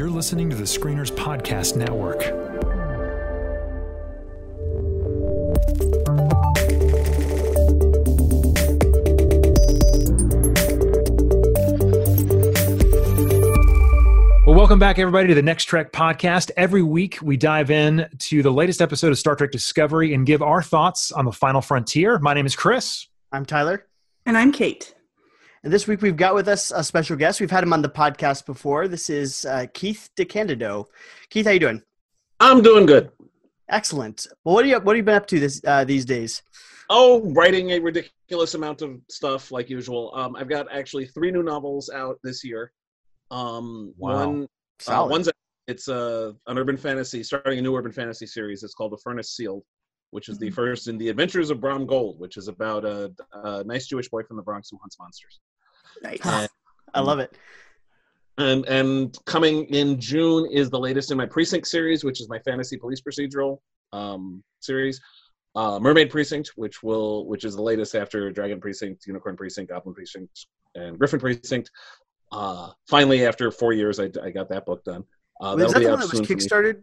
You're listening to the Screeners Podcast Network. Well, welcome back, everybody, to the Next Trek podcast. Every week, we dive in to the latest episode of Star Trek Discovery and give our thoughts on the final frontier. My name is Chris. I'm Tyler. And I'm Kate. And this week we've got with us a special guest. We've had him on the podcast before. This is uh, Keith DeCandido. Keith, how you doing? I'm doing good. Excellent. Well, what are you what have you been up to this uh, these days? Oh, writing a ridiculous amount of stuff like usual. Um, I've got actually three new novels out this year. Um, Wow. One, uh, one's it's a an urban fantasy, starting a new urban fantasy series. It's called The Furnace Sealed, which is the first in the Adventures of Bram Gold, which is about a, a nice Jewish boy from the Bronx who hunts monsters. Nice. And, I love it. and and coming in June is the latest in my Precinct series, which is my fantasy police procedural um, series. Uh, Mermaid Precinct, which will which is the latest after Dragon Precinct, Unicorn Precinct, Goblin Precinct, and Griffin Precinct. Uh, finally, after four years, I, I got that book done. Uh, Was that'll that the one that was soon for me. kickstarted?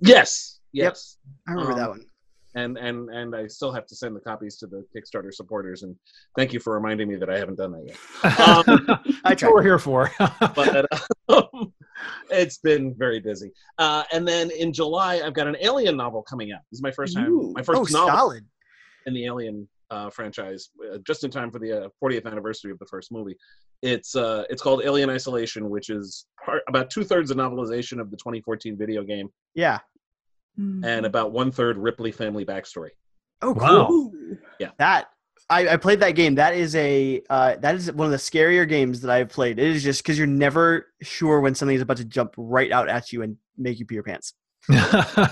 Yes, Yep. yes. I remember Um, that one. And and and I still have to send the copies to the Kickstarter supporters. And thank you for reminding me that I haven't done that yet. Um, I That's what we're here for. but um, it's been very busy. Uh, and then in July, I've got an Alien novel coming out. This is my first time, Ooh. my first Oh, novel solid. in the Alien uh, franchise, uh, just in time for the uh, 40th anniversary of the first movie. It's uh, it's called Alien Isolation, which is part, about two thirds a novelization of the 2014 video game, Yeah. Mm. and about one third Ripley family backstory. Oh, Wow. Yeah. That I, I played that game. That is a uh, that is one of the scarier games that I've played. It is just because you're never sure when something is about to jump right out at you and make you pee your pants. the,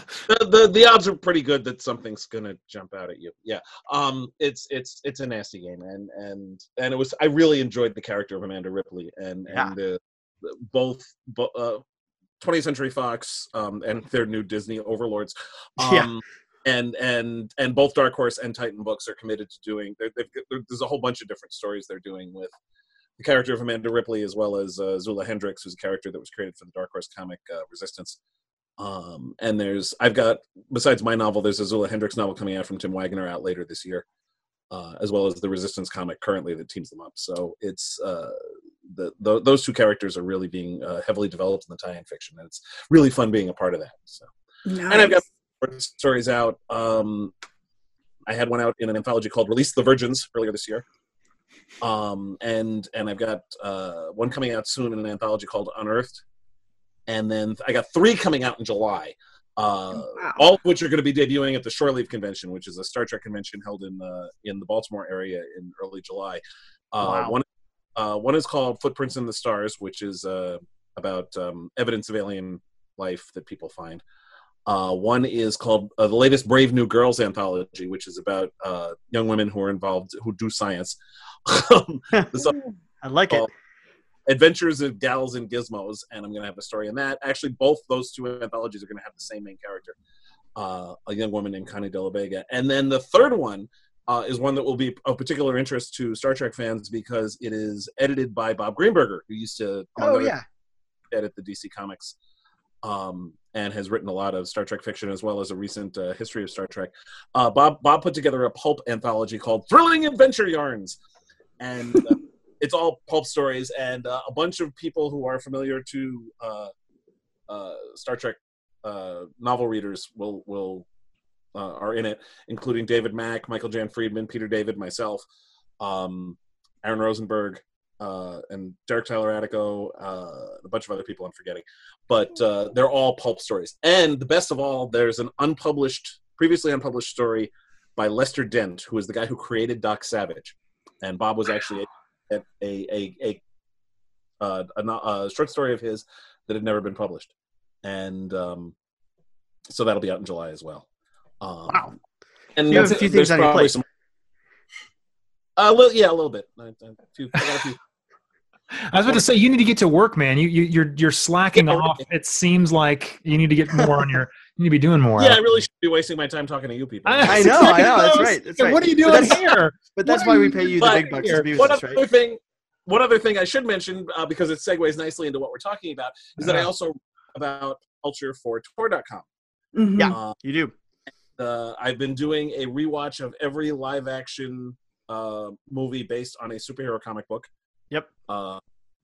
the the odds are pretty good that something's gonna jump out at you. Yeah. Um. It's it's it's a nasty game, and and and it was. I really enjoyed the character of Amanda Ripley, and Yeah. and the, the- both bo- uh, 20th Century Fox um and their new Disney overlords. Um, Yeah. And and and both Dark Horse and Titan Books are committed to doing. They're, they've, there- there's a whole bunch of different stories they're doing with the character of Amanda Ripley, as well as uh, Zula Hendricks, who's a character that was created for the Dark Horse comic uh, Resistance. Um, and there's I've got besides my novel, there's a Zula Hendricks novel coming out from Tim Wagner out later this year, uh, as well as the Resistance comic currently that teams them up. So it's uh, the, the those two characters are really being uh, heavily developed in the tie-in fiction, and it's really fun being a part of that. So nice. and I've got stories out. Um, I had one out in an anthology called "Release the Virgins" earlier this year, um, and and I've got uh, one coming out soon in an anthology called "Unearthed," and then I got three coming out in July. Uh, Wow. all of which are going to be debuting at the Shore Leave Convention, which is a Star Trek convention held in uh, in the Baltimore area in early July. Uh, Wow. One uh, one is called Footprints in the Stars, which is uh, about um, evidence of alien life that people find. Uh, one is called uh, the latest Brave New Girls anthology, which is about uh, young women who are involved who do science. I like it. Adventures of Gals and Gizmos, and I'm going to have a story in that. Actually, both those two anthologies are going to have the same main character, uh, a young woman named Connie De La Vega. And then the third one uh, is one that will be of particular interest to Star Trek fans because it is edited by Bob Greenberger, who used to Oh other yeah. edit the DC Comics, um, and has written a lot of Star Trek fiction as well as a recent uh, history of Star Trek. Uh, Bob Bob put together a pulp anthology called Thrilling Adventure Yarns, and uh, it's all pulp stories. And uh, a bunch of people who are familiar to uh, uh, Star Trek uh, novel readers will will uh, are in it, including David Mack, Michael Jan Friedman, Peter David, myself, um, Aaron Rosenberg, uh, and Derek Tyler Attico, uh, a bunch of other people I'm forgetting, but uh, they're all pulp stories. And the best of all, there's an unpublished, previously unpublished story by Lester Dent, who is the guy who created Doc Savage, and Bob was actually a a a, a, uh, a, a short story of his that had never been published, and um, so that'll be out in July as well. Um, Wow. And You have a few it. things There's on your probably plate. some- a little, yeah, a little bit. I, I, a few, I got a few I was about to say you need to get to work, man. You, you you're you're slacking Yeah, off. really. It seems like you need to get more on your. You need to be doing more. Yeah, I really should be wasting my time talking to you people. I know, I know, that's right, that's right. What are you doing that's- here? But that's why we pay you the But big bucks here? as One musicians, other right? thing, one other thing I should mention uh, because it segues nicely into what we're talking about is that I Yeah. also about culture for Tor.com. Mhm. Yeah. Uh, You do. Uh, I've been doing a rewatch of every live action uh, movie based on a superhero comic book. Yep. Uh,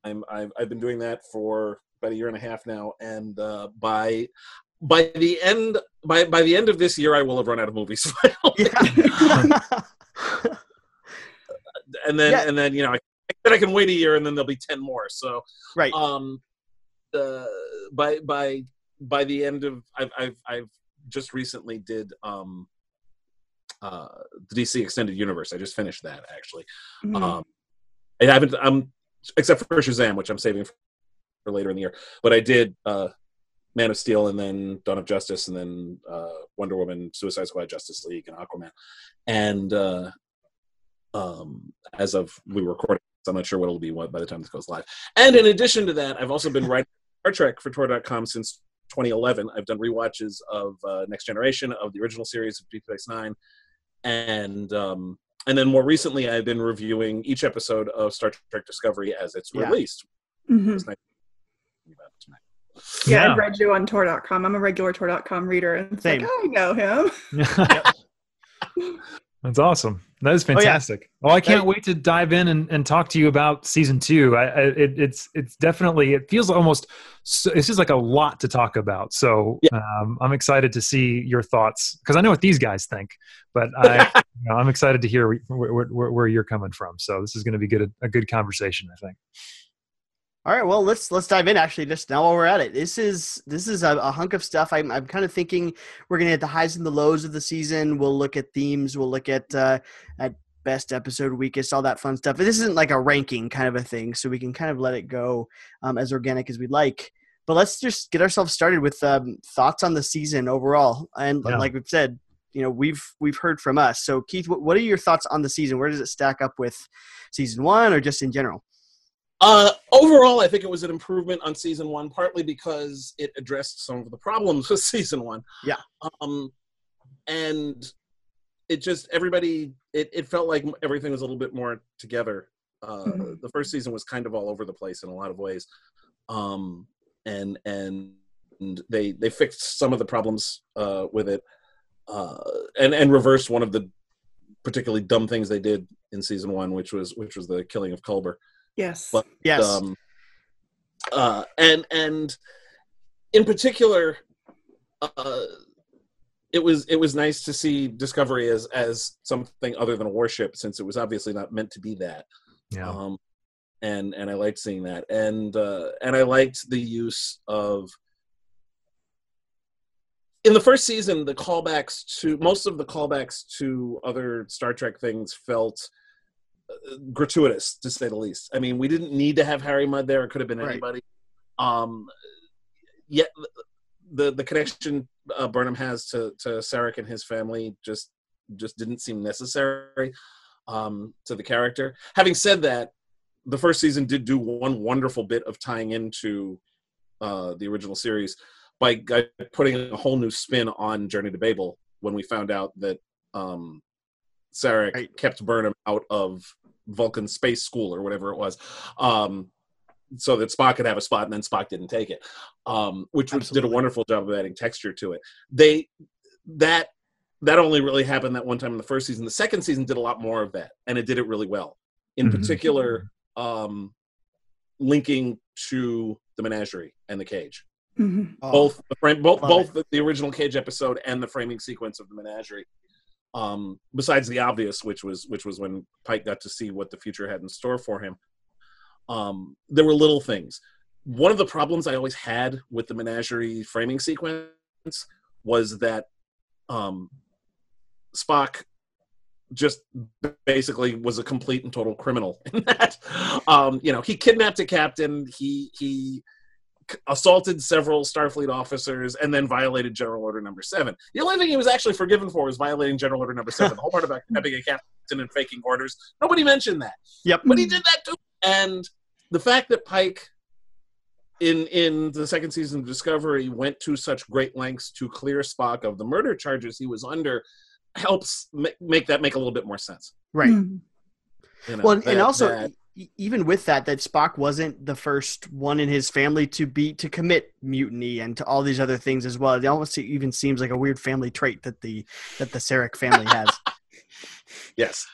I'm I've, I've been doing that for about a year and a half now, and uh, by by the end by by the end of this year, I will have run out of movies. Yeah. and then Yeah. and then you know I, then I can wait a year, and then there'll be ten more. So right. um uh, by by by the end of I've I've I've just recently did um uh the DC extended universe. I just finished that actually. Mhm. Um I haven't I'm except for Shazam, which I'm saving for later in the year. But I did uh Man of Steel and then Dawn of Justice and then uh Wonder Woman, Suicide Squad, Justice League, and Aquaman. And uh um as of we were recording so I'm not sure what it'll be what by the time this goes live. And in addition to that, I've also been writing Star Trek for Tor.com since 2011. I've done rewatches of uh, Next Generation, of the original series of Deep Space Nine, and um, and then more recently, I've been reviewing each episode of Star Trek Discovery as it's Yeah. released. Mhm. It's nice to talk about it tonight. Yeah, Yeah. I've read you on Tor.com. I'm a regular Tor.com reader. And it's Same. like, I know him. That's awesome. That is Oh, yeah. fantastic. Well, I can't wait to dive in and, and talk to you about season two. I, I it, it's it's definitely it feels almost so, it's just like a lot to talk about. So Yeah. um, I'm excited to see your thoughts because I know what these guys think, but I you know, I'm excited to hear where, where, where, where you're coming from. So this is going to be good a good conversation. I think. All right, well let's let's dive in. Actually, just now while we're at it, this is this is a, a hunk of stuff. I'm I'm kind of thinking we're gonna hit the highs and the lows of the season. We'll look at themes. We'll look at uh, at best episode, weakest, all that fun stuff. But this isn't like a ranking kind of a thing, so we can kind of let it go um, as organic as we'd like. But let's just get ourselves started with um, thoughts on the season overall. And Yeah. like we've said, you know we've we've heard from us. So Keith, what, what are your thoughts on the season? Where does it stack up with season one, or just in general? Uh, overall, I think it was an improvement on season one, partly because it addressed some of the problems with season one. Yeah. Um, and it just everybody it, it felt like everything was a little bit more together. Uh, Mhm. The first season was kind of all over the place in a lot of ways, um, and and and they they fixed some of the problems uh, with it, uh, and and reversed one of the particularly dumb things they did in season one, which was which was the killing of Culber Yes. But- Yes. um, uh, and and in particular, uh, it was it was nice to see Discovery as as something other than a warship, since it was obviously not meant to be that. Yeah. Um, and and I liked seeing that, and uh, and I liked the use of. In the first season, the callbacks to most of the callbacks to other Star Trek things felt uh, gratuitous to say the least. I mean, we didn't need to have Harry Mudd there; it could have been Right. anybody. Um, yet the the connection uh, Burnham has to to Sarek and his family just just didn't seem necessary um, to the character. Having said that, the first season did do one wonderful bit of tying into uh, the original series by putting a whole new spin on Journey to Babel when we found out that um, Sarek Right. kept Burnham out of Vulcan Space School or whatever it was, um, so that Spock could have a spot, and then Spock didn't take it, um, which was, did a wonderful job of adding texture to it. They that that only really happened that one time in the first season. The second season did a lot more of that, and it did it really well. In Mhm. particular, um, linking to the menagerie and the cage Mhm. Oh, both the frame, both both the, the original Cage episode and the framing sequence of the menagerie. Um, besides the obvious, which was which was when Pike got to see what the future had in store for him. Um, there were little things. One of the problems I always had with the menagerie framing sequence was that um, Spock just basically was a complete and total criminal in that. Um, you know, he kidnapped a captain. He he assaulted several Starfleet officers and then violated General Order Number Seven. The only thing he was actually forgiven for was violating General Order Number Seven. The whole part about having a captain and faking orders, nobody mentioned that, Yep. but he did that too. And the fact that Pike, in in the second season of Discovery, went to such great lengths to clear Spock of the murder charges he was under, helps ma- make that make a little bit more sense. Right. Mhm. You know, Well, and also that- even with that, that Spock wasn't the first one in his family to be to commit mutiny and to all these other things as well. It almost even seems like a weird family trait that the that the Sarek family has. Yes.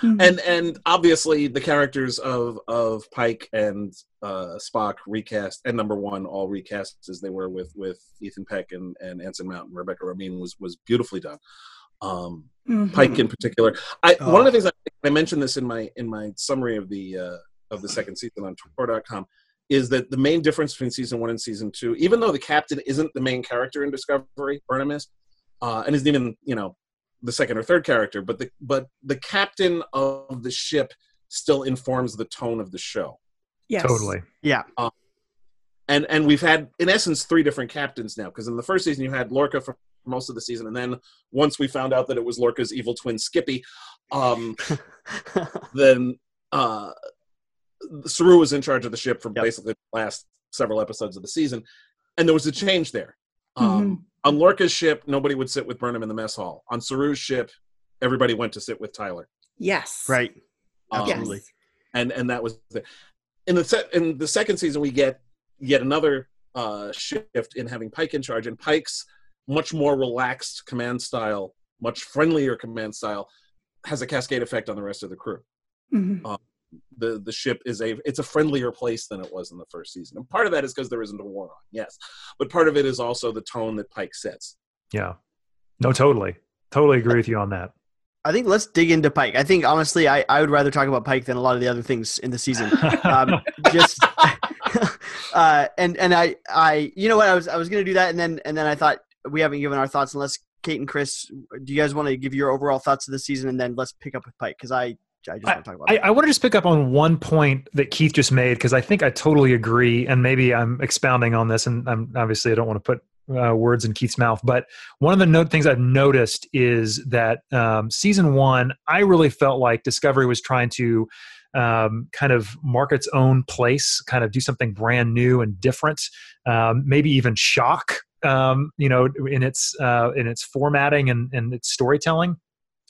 Mhm. and and obviously the characters of of Pike and uh, Spock recast and number one all recast as they were with with Ethan Peck and and Anson Mount and Rebecca Romijn was was beautifully done. Um, Mhm. Pike in particular, I Oh. one of the things I, I mentioned this in my in my summary of the uh, of the second season on Tor.com is that the main difference between season one and season two, even though the captain isn't the main character in Discovery, Burnham is, uh, and isn't even you know the second or third character, but the but the captain of the ship still informs the tone of the show. Yes. Totally. Yeah, Um, And and we've had in essence three different captains now because in the first season you had Lorca for most of the season, and then once we found out that it was Lorca's evil twin Skippy, um, then uh, Saru was in charge of the ship for Yep. basically the last several episodes of the season, and there was a change there. Um, Mhm. On Lorca's ship, nobody would sit with Burnham in the mess hall. On Saru's ship, everybody went to sit with Tyler. Yes. right. Um, Absolutely. Yes. and and that was the, in the set in the second season we get yet another uh, shift in having Pike in charge, and Pike's much more relaxed command style, much friendlier command style, has a cascade effect on the rest of the crew. Mhm. the the ship is a it's a friendlier place than it was in the first season. And part of that is because there isn't a war on, yes, but part of it is also the tone that Pike sets. Yeah. No, totally. Totally agree with you on that. I think let's dig into Pike. I think honestly, I, I would rather talk about Pike than a lot of the other things in the season. Um, just uh, and and I I you know what I was I was gonna do that and then and then I thought we haven't given our thoughts unless Kate and Chris, do you guys want to give your overall thoughts of the season and then let's pick up with Pike because I I just want to talk about I. I want to just pick up on one point that Keith just made because I think I totally agree, and maybe I'm expounding on this, and I'm obviously I don't want to put uh, words in Keith's mouth, but one of the note things I've noticed is that um, season one, I really felt like Discovery was trying to um, kind of mark its own place, kind of do something brand new and different, um, maybe even shock, um, you know, in its uh, in its formatting and, and its storytelling.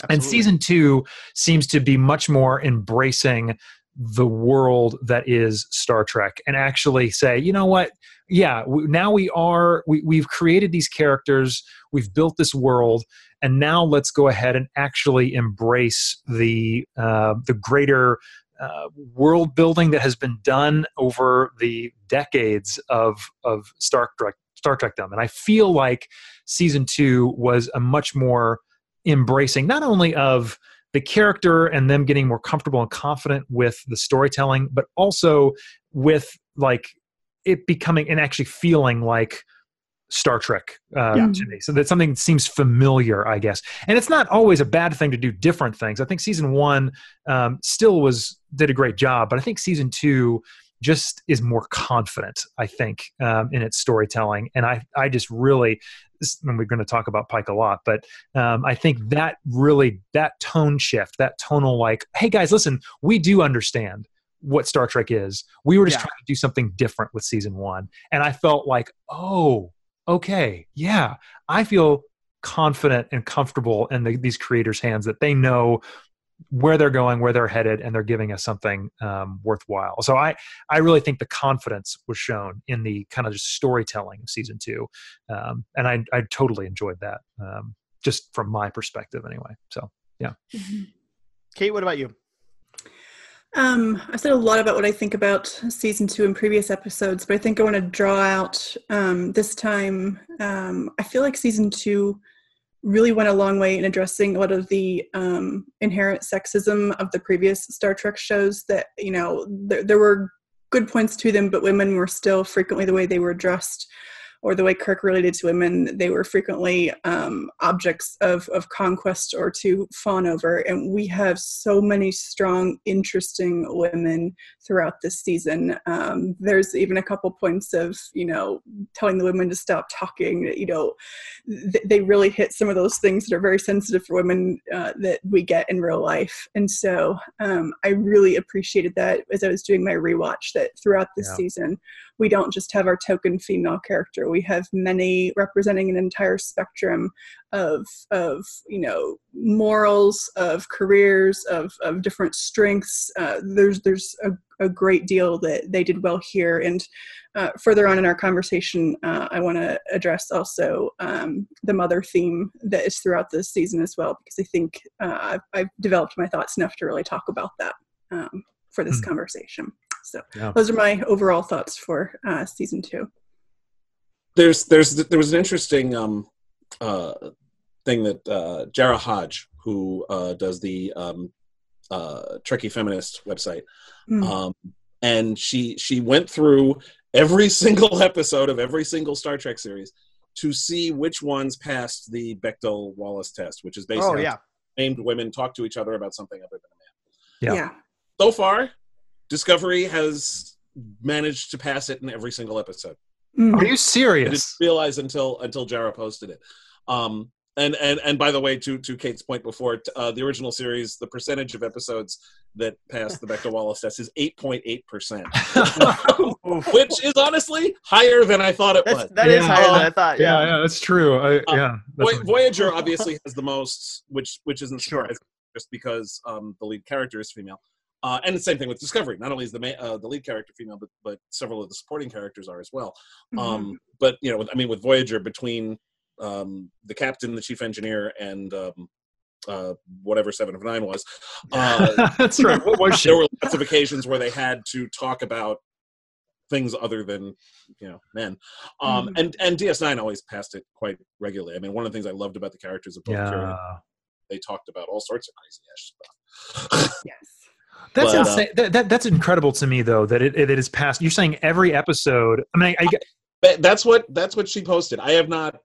And season two seems to be much more embracing the world that is Star Trek and actually say, you know what? Yeah, we, now we are, we, we've created these characters, we've built this world, and now let's go ahead and actually embrace the, uh, the greater uh, world building that has been done over the decades of, of Star Trek. Star Trek them. and I feel like season two was a much more embracing not only of the character and them getting more comfortable and confident with the storytelling, but also with like it becoming and actually feeling like Star Trek uh, Yeah. to me. So that something seems familiar, I guess. And it's not always a bad thing to do different things. I think season one um, still was did a great job, but I think season two just is more confident. I think um, in its storytelling, and I I just really and we're going to talk about Pike a lot, but um, I think that really that tone shift, that tonal like, hey guys, listen, we do understand what Star Trek is. We were just Yeah. trying to do something different with season one, and I felt like, oh, okay, yeah, I feel confident and comfortable in the, these creators' hands that they know where they're going, where they're headed, and they're giving us something um, worthwhile. So I, I really think the confidence was shown in the kind of just storytelling of season two, um, and I, I totally enjoyed that, um, just from my perspective, anyway. So yeah. Kate, what about you? Um, I said a lot about what I think about season two in previous episodes, but I think I want to draw out um, this time. Um, I feel like season two really went a long way in addressing a lot of the um, inherent sexism of the previous Star Trek shows. That you know there, there were good points to them, but women were still frequently the way they were dressed or the way Kirk related to women, they were frequently um, objects of, of conquest or to fawn over. And we have so many strong, interesting women throughout this season. Um, there's even a couple points of, you know, telling the women to stop talking. You know, th- they really hit some of those things that are very sensitive for women uh, that we get in real life. And so um, I really appreciated that as I was doing my rewatch that throughout this Yeah. season, we don't just have our token female character we have many representing an entire spectrum of of you know morals, of careers, of of different strengths. Uh, there's there's a, a great deal that they did well here, and uh, further on in our conversation, uh, I want to address also um, the mother theme that is throughout this season as well, because I think uh, I've, I've, developed my thoughts enough to really talk about that um, for this mm. conversation. So yeah. those are my overall thoughts for uh, season two. There's there's there was an interesting um, uh, thing that uh, Jarrah Hodge, who does the um, Trekkie Feminist website, mm. um, and she she went through every single episode of every single Star Trek series to see which ones passed the Bechdel Wallace test, which is basically oh, yeah. named women talk to each other about something other than a man. Yeah. yeah. So far, Discovery has managed to pass it in every single episode. Mm. Are you serious? I didn't realize until until Jarrah posted it. Um, and and and by the way, to to Kate's point before, uh, the original series, the percentage of episodes that passed the Bechdel Wallace test is eight point eight percent, which is honestly higher than I thought it that's, was. That yeah. is higher than I thought. Yeah, yeah, yeah that's true. I, uh, yeah, that's Voyager obviously has the most, which which isn't sure. just because um, the lead character is female. Uh, and the same thing with Discovery. Not only is the uh, the lead character female, but but several of the supporting characters are as well. Mm-hmm. Um, but you know, I mean, with Voyager, between um, the captain, the chief engineer, and um, uh, whatever Seven of Nine was. Uh, That's right. What was? There were lots of occasions where they had to talk about things other than you know men. Um, mm. And and DS9 always passed it quite regularly. I mean, one of the things I loved about the characters of both yeah. they talked about all sorts of crazy stuff. yes. That's but, insane. Uh, that, that, that's incredible to me, though. That it, it is past. You're saying every episode. I mean, I, I, that's what that's what she posted. I have not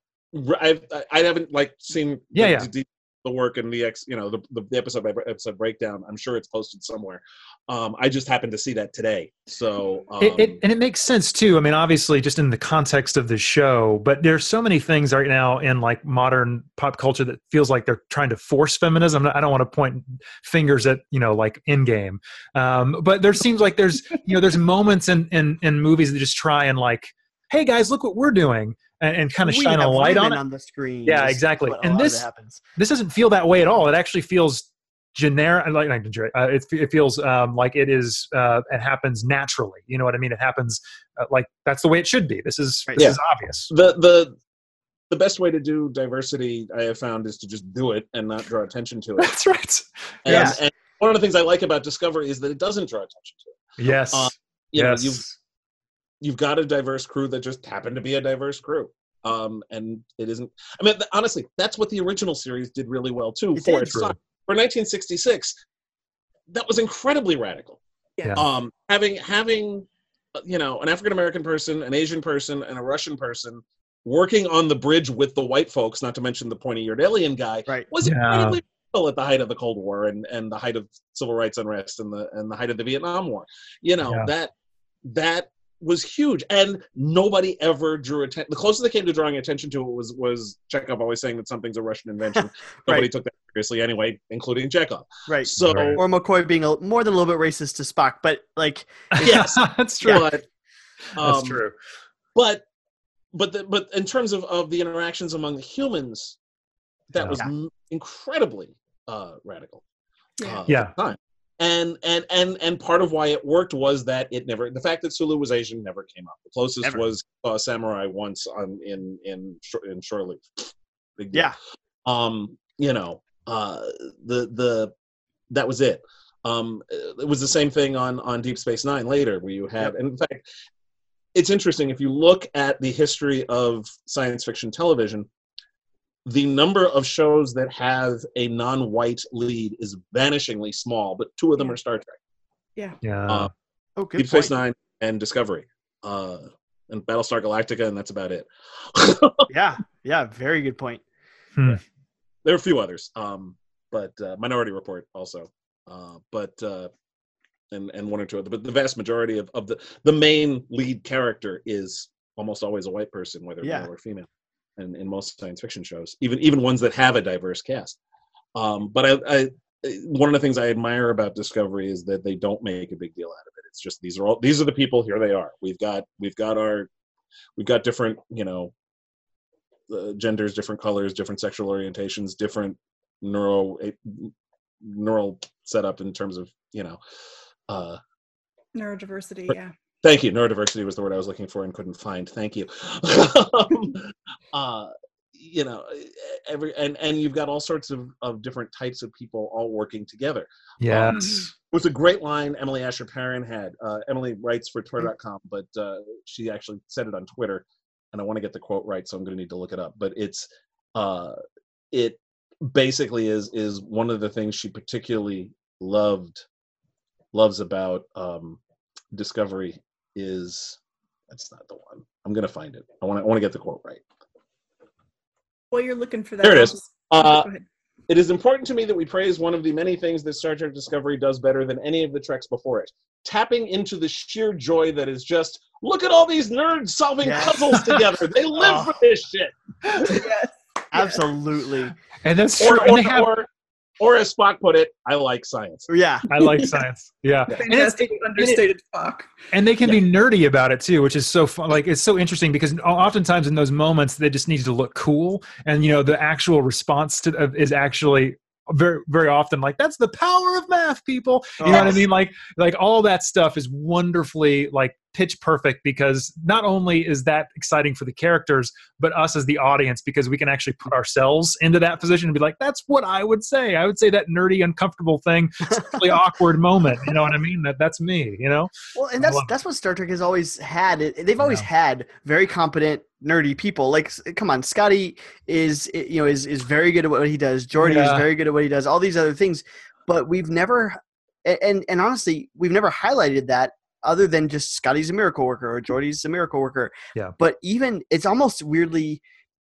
I've, I haven't like seen yeah, the, yeah. The, work and the ex, you know, the, the episode by episode breakdown. I'm sure it's posted somewhere. Um, I just happened to see that today. So, um, it, it, and it makes sense too. I mean, obviously, just in the context of the show, but there's so many things right now in like modern pop culture that feels like they're trying to force feminism. I don't want to point fingers at you know like Endgame, um, but there seems like there's you know there's moments in in in movies that just try and like, hey guys, look what we're doing and, and kind of shine a light on it on the screen. Yeah, exactly. And this happens. This doesn't feel that way at all. It actually feels generic. Like. Uh, it, it feels um, like it is. Uh, it happens naturally. You know what I mean? It happens uh, like that's the way it should be. This is this yeah. is obvious. The the the best way to do diversity I have found is to just do it and not draw attention to it. That's right. And, yeah. and one of the things I like about Discovery is that it doesn't draw attention to it. Yes. Uh, you yes. know, you've you've got a diverse crew that just happened to be a diverse crew. Um, and it isn't. I mean, honestly, that's what the original series did really well too. for its time. For 1966, that was incredibly radical. Yeah. Um, having having you know an African American person, an Asian person, and a Russian person working on the bridge with the white folks, not to mention the pointy-eared alien guy, right. was yeah. incredibly at the height of the Cold War and, and the height of civil rights unrest and the and the height of the Vietnam War. You know yeah. that that was huge, and nobody ever drew attention. The closest they came to drawing attention to it was was Chekov always saying that something's a Russian invention. right. Nobody took that seriously anyway, including Chekov. Right. So right. or McCoy being a, more than a little bit racist to Spock, but like yes, that's true. But, um, that's true. But but the, but in terms of, of the interactions among the humans, that yeah. was yeah. incredibly uh, radical. Yeah. Uh, yeah and and and and part of why it worked was that it never the fact that Sulu was Asian never came up. The closest never. was uh, Samurai once on in in in Shore Leave. Yeah. Um, you know, uh, the the that was it. Um, it was the same thing on on Deep Space Nine later, where you have, yep. in fact, it's interesting if you look at the history of science fiction television the number of shows that have a non-white lead is vanishingly small, but two of them are Star Trek. Yeah. Yeah. Uh, oh, good Deep Space Nine and Discovery, uh, and Battlestar Galactica, and that's about it. yeah. Yeah. Very good point. Hmm. There are a few others, um, but uh, Minority Report also, uh, but uh, and and one or two other, but the vast majority of, of the the main lead character is almost always a white person, whether yeah. male or female in, in most science fiction shows, even even ones that have a diverse cast. Um, but I, I, one of the things I admire about Discovery is that they don't make a big deal out of it. It's just these are all these are the people. Here they are. We've got we've got our we've got different you know uh, genders different colors different sexual orientations different neural a, neural setup in terms of you know uh Neurodiversity, yeah. Thank you. Neurodiversity was the word I was looking for and couldn't find. Thank you. um, uh, you know, every and and you've got all sorts of of different types of people all working together. Yes. It was a great line Emily Asher Perrin had. Uh, Emily writes for Twitter.com, but uh, she actually said it on Twitter, and I want to get the quote right, so I'm going to need to look it up. But it's uh, it basically is is one of the things she particularly loved loves about um, Discovery is that's not the one. I'm going to find it. I want to I want to get the quote right. While you're looking for that, There it I'll is. just- Uh, go ahead. It is important to me that we praise one of the many things that Star Trek Discovery does better than any of the Treks before it. Tapping into the sheer joy that is just look at all these nerds solving Yes. puzzles together. They live Oh. for this shit. yes. Absolutely. And that's Or, true. and they have, or, or as Spock put it, I like science. Yeah. I like science. Yeah. And, it's, Fantastic understated Spock. and they can be nerdy about it too, which is so fun. Like it's so interesting because oftentimes in those moments they just need to look cool, and you know the actual response to uh, is actually very very often like that's the power of math, people. You know what I mean? Like like all that stuff is wonderfully like pitch perfect because not only is that exciting for the characters, but us as the audience because we can actually put ourselves into that position and be like, that's what I would say. I would say that nerdy, uncomfortable thing, really awkward moment. You know what I mean? That that's me. You know? Well, and that's that's what Star Trek has always had. They've always Yeah. had very competent, nerdy people. Like, come on, Scotty is you know is is very good at what he does. Geordi is very good at what he does. All these other things, but we've never, and and honestly, we've never highlighted that other than just Scotty's a miracle worker or Geordi's a miracle worker. Yeah. But even it's almost weirdly.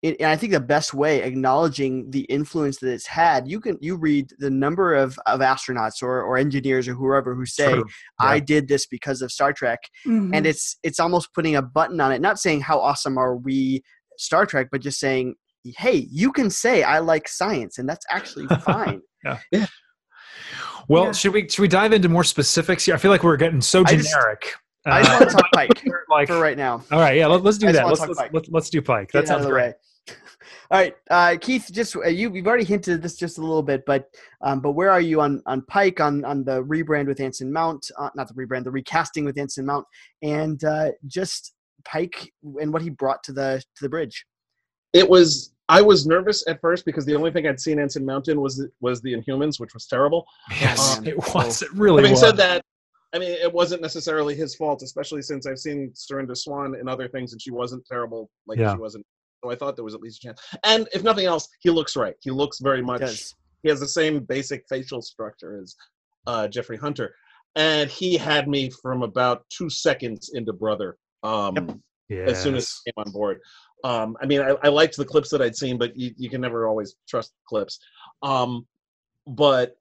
And I think the best way acknowledging the influence that it's had, you can you read the number of, of astronauts or, or engineers or whoever who say, True. I did this because of Star Trek, Mhm. and it's it's almost putting a button on it, not saying how awesome are we Star Trek, but just saying, hey, you can say I like science, and that's actually fine. Well, Yeah. should we should we dive into more specifics here? I feel like we're getting so I just- generic. I just Uh, want to talk Pike like, for right now. all right, yeah, let, us do I that. Let's let's, let's let's do Pike. Get That it out sounds great. All right, uh, Keith. Just uh, you you've already hinted at this just a little bit, but um, but where are you on on Pike on on the rebrand with Anson Mount? Uh, not the rebrand, the recasting with Anson Mount, and uh, just Pike and what he brought to the to the bridge. It was I was nervous at first because the only thing I'd seen Anson Mount in was was the Inhumans, which was terrible. Yes, Um, it was. It really Having was. said that, I mean, it wasn't necessarily his fault, especially since I've seen Serinda Swan in other things, and she wasn't terrible like Yeah. she wasn't. So I thought there was at least a chance. And if nothing else, he looks right. He looks very much. does. He has the same basic facial structure as uh, Jeffrey Hunter, and he had me from about two seconds into Brother. Um, yes. as soon as he came on board. Um, I mean, I, I liked the clips that I'd seen, but you, you can never always trust clips. Um, but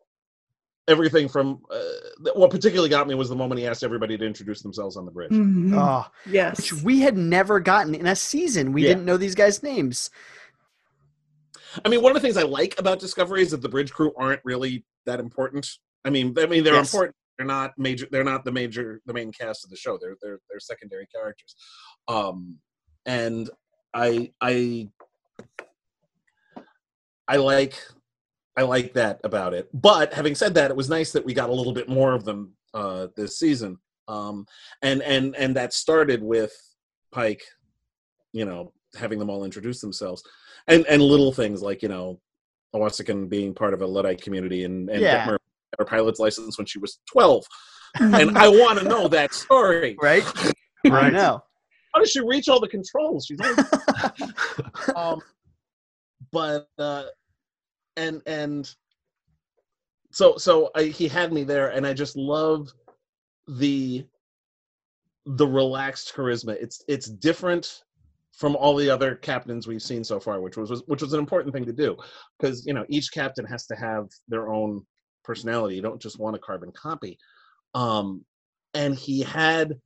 everything from uh, what particularly got me was the moment he asked everybody to introduce themselves on the bridge. Mhm. Oh, yes. which we had never gotten in a season. We Yeah. didn't know these guys' names. I mean, one of the things I like about Discovery is that the bridge crew aren't really that important. I mean, I mean they're Yes. important. They're not major. They're not the major, the main cast of the show. They're they're they're secondary characters. Um, and I I I like I like that about it. But having said that, it was nice that we got a little bit more of them uh, this season. Um, and and and that started with Pike, you know, having them all introduce themselves, and and little things like you know, Owosekun being part of a Luddite community, and and Yeah. Detmer got her pilot's license when she was twelve, and I want to know that story. Right? I Right. know. How does she reach all the controls? She's only um, but uh, and and so so I, he had me there, and I just love the the relaxed charisma. It's it's different from all the other captains we've seen so far, which was, was which was an important thing to do because you know each captain has to have their own personality. You don't just want a carbon copy. Um, and he had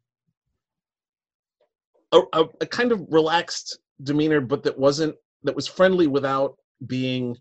a, a, a kind of relaxed demeanor, but that wasn't that was friendly without being.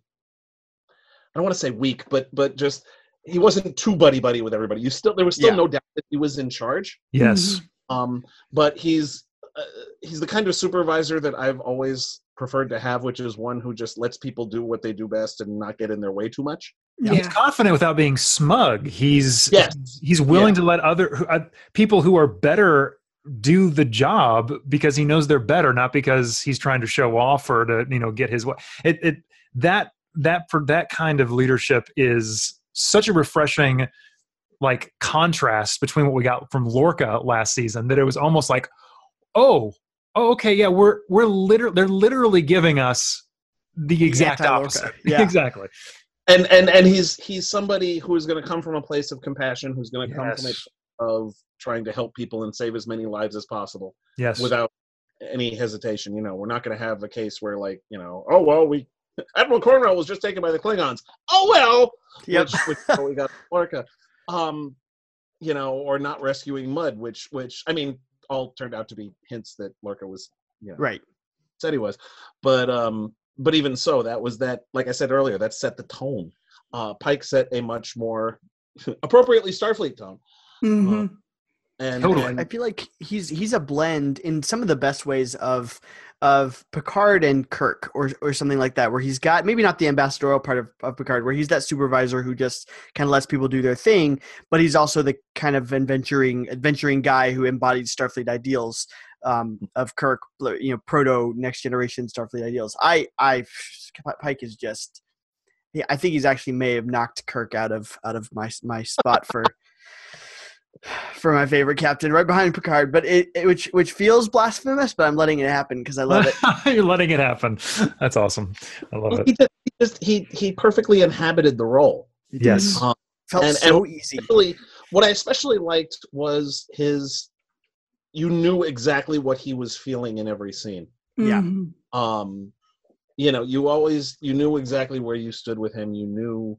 I don't want to say weak, but but just he wasn't too buddy buddy with everybody. You still there was still Yeah. no doubt that he was in charge. yes. Um, but he's uh, he's the kind of supervisor that I've always preferred to have, which is one who just lets people do what they do best and not get in their way too much. Yeah. He's confident without being smug. He's Yes. he's willing to let other uh, people who are better do the job because he knows they're better, not because he's trying to show off or to you know get his way. It, it that that for that kind of leadership is such a refreshing like contrast between what we got from Lorca last season that it was almost like, oh, oh, okay, yeah, we're we're literally they're literally giving us the exact anti-Lorca. opposite. Yeah. exactly. And and and he's he's somebody who is going to come from a place of compassion, who's going to come from a Yes. Of trying to help people and save as many lives as possible Yes. without any hesitation. You know, we're not going to have a case where like you know, oh well, we Admiral Cornwell was just taken by the Klingons. Oh well, Yep. which, which is what we got Lorca. Um, you know, or not rescuing Mudd, which which I mean, all turned out to be hints that Lorca was you know, right. said he was, but um, but even so, that was that. Like I said earlier, that set the tone. Uh, Pike set a much more appropriately Starfleet tone, Mhm. and, Totally. and I feel like he's he's a blend in some of the best ways of of Picard and Kirk or or something like that, where he's got maybe not the ambassadorial part of, of Picard, where he's that supervisor who just kind of lets people do their thing, but he's also the kind of adventuring adventuring guy who embodies Starfleet ideals um, of Kirk, you know, proto next generation Starfleet ideals. I I Pike is just. Yeah, I think he's actually may have knocked Kirk out of out of my my spot for for my favorite captain, right behind Picard. But it, it which which feels blasphemous, but I'm letting it happen because I love it. You're letting it happen. That's awesome. I love Well, it. he just, he just he he perfectly inhabited the role. Yes. Uh, felt and- so easy. Especially, what I especially liked was his. You knew exactly what he was feeling in every scene. Yeah. Mhm. um you know you always you knew exactly where you stood with him you knew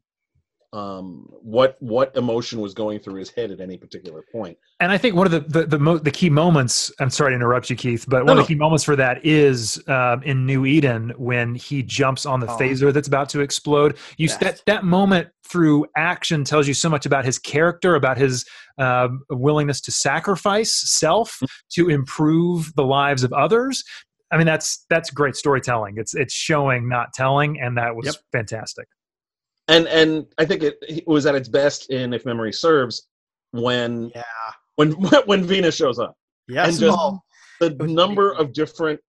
um what what emotion was going through his head at any particular point. point And I think one of the the the, mo- the key moments. I'm sorry to interrupt you, Keith, but one No, of the key moments for that is um, in New Eden when he jumps on the Oh. phaser that's about to explode. You Yes. that that moment through action tells you so much about his character, about his um, willingness to sacrifice self to improve the lives of others. I mean, that's that's great storytelling. It's it's showing, not telling, and that was Yep. fantastic. And and i think it, it was at its best in if memory serves when Yeah. when when Vina shows up. Yes. And just- the number of different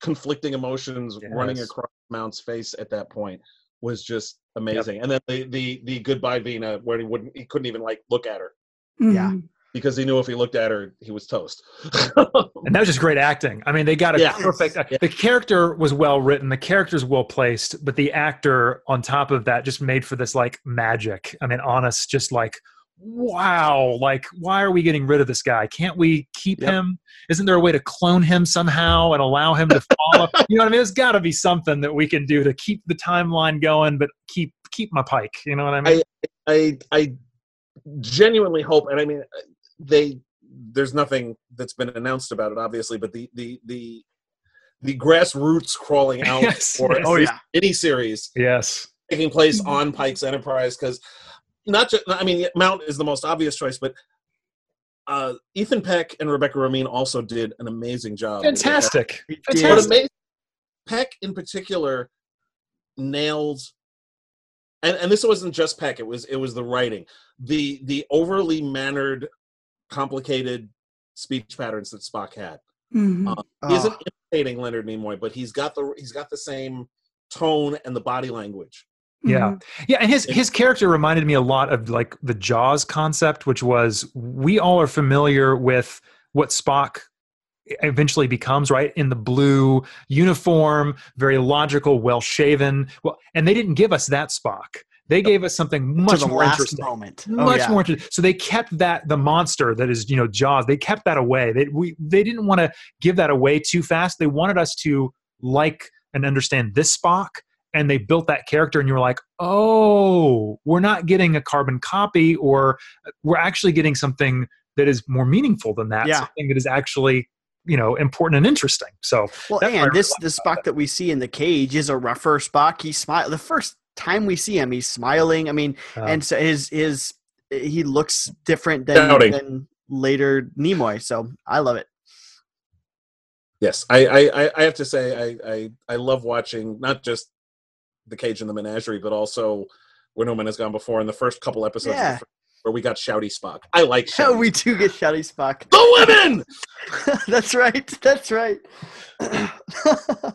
conflicting emotions running across mount's face at that point was just amazing. And then the the the goodbye vina where he wouldn't he couldn't even like look at her. Mm-hmm. Yeah. Because he knew if he looked at her he was toast And that was just great acting. I mean, they got a Yeah. perfect. Yeah. The character was well written. The character's well placed, but the actor on top of that just made for this like magic. I mean, honest, just like wow, like why are we getting rid of this guy? Can't we keep Yep. him? Isn't there a way to clone him somehow and allow him to follow? you know what I mean? There's got to be something that we can do to keep the timeline going, but keep keep my pike. You know what I mean? I I genuinely hope, and I mean, they there's nothing that's been announced about it, obviously, but the the the the grassroots crawling out Yes, for yes. Oh, yeah. mini series yes. taking place on Pike's Enterprise because not just I mean Mount is the most obvious choice, but uh, Ethan Peck and Rebecca Romijn also did an amazing job. Fantastic. He But did. Fantastic. amazing, Peck in particular nailed, and and this wasn't just Peck. It was it was the writing, the the overly mannered, complicated speech patterns that Spock had. Mhm. Uh, He isn't Oh, imitating Leonard Nimoy, but he's got the he's got the same tone and the body language. Yeah. Mhm. Yeah, and his his character reminded me a lot of like the Jaws concept, which was we all are familiar with what Spock eventually becomes, right? In the blue uniform, very logical, well shaven. Well, and they didn't give us that Spock. They gave us something much more interesting moment. Oh, much yeah. more interesting. So they kept that the monster that is you know Jaws. They kept that away. They we they didn't want to give that away too fast. They wanted us to like and understand this Spock, and they built that character. And you were like, oh, we're not getting a carbon copy, or uh, we're actually getting something that is more meaningful than that. Yeah. Something that is actually you know important and interesting. So Well, That's what I and this the Spock that we see in the cage is a rougher Spock. He smile the first time we see him, he's smiling. I mean, uh, and so his his he looks different than, than later Nimoy. So I love it. Yes, I, I, I have to say I, I, I love watching not just the Cage and the Menagerie, but also Where No Man Has Gone Before in the first couple episodes Yeah. where we got Shouty Spock. I like Oh, Shouty. we do get Shouty Spock. the women. that's right. That's right.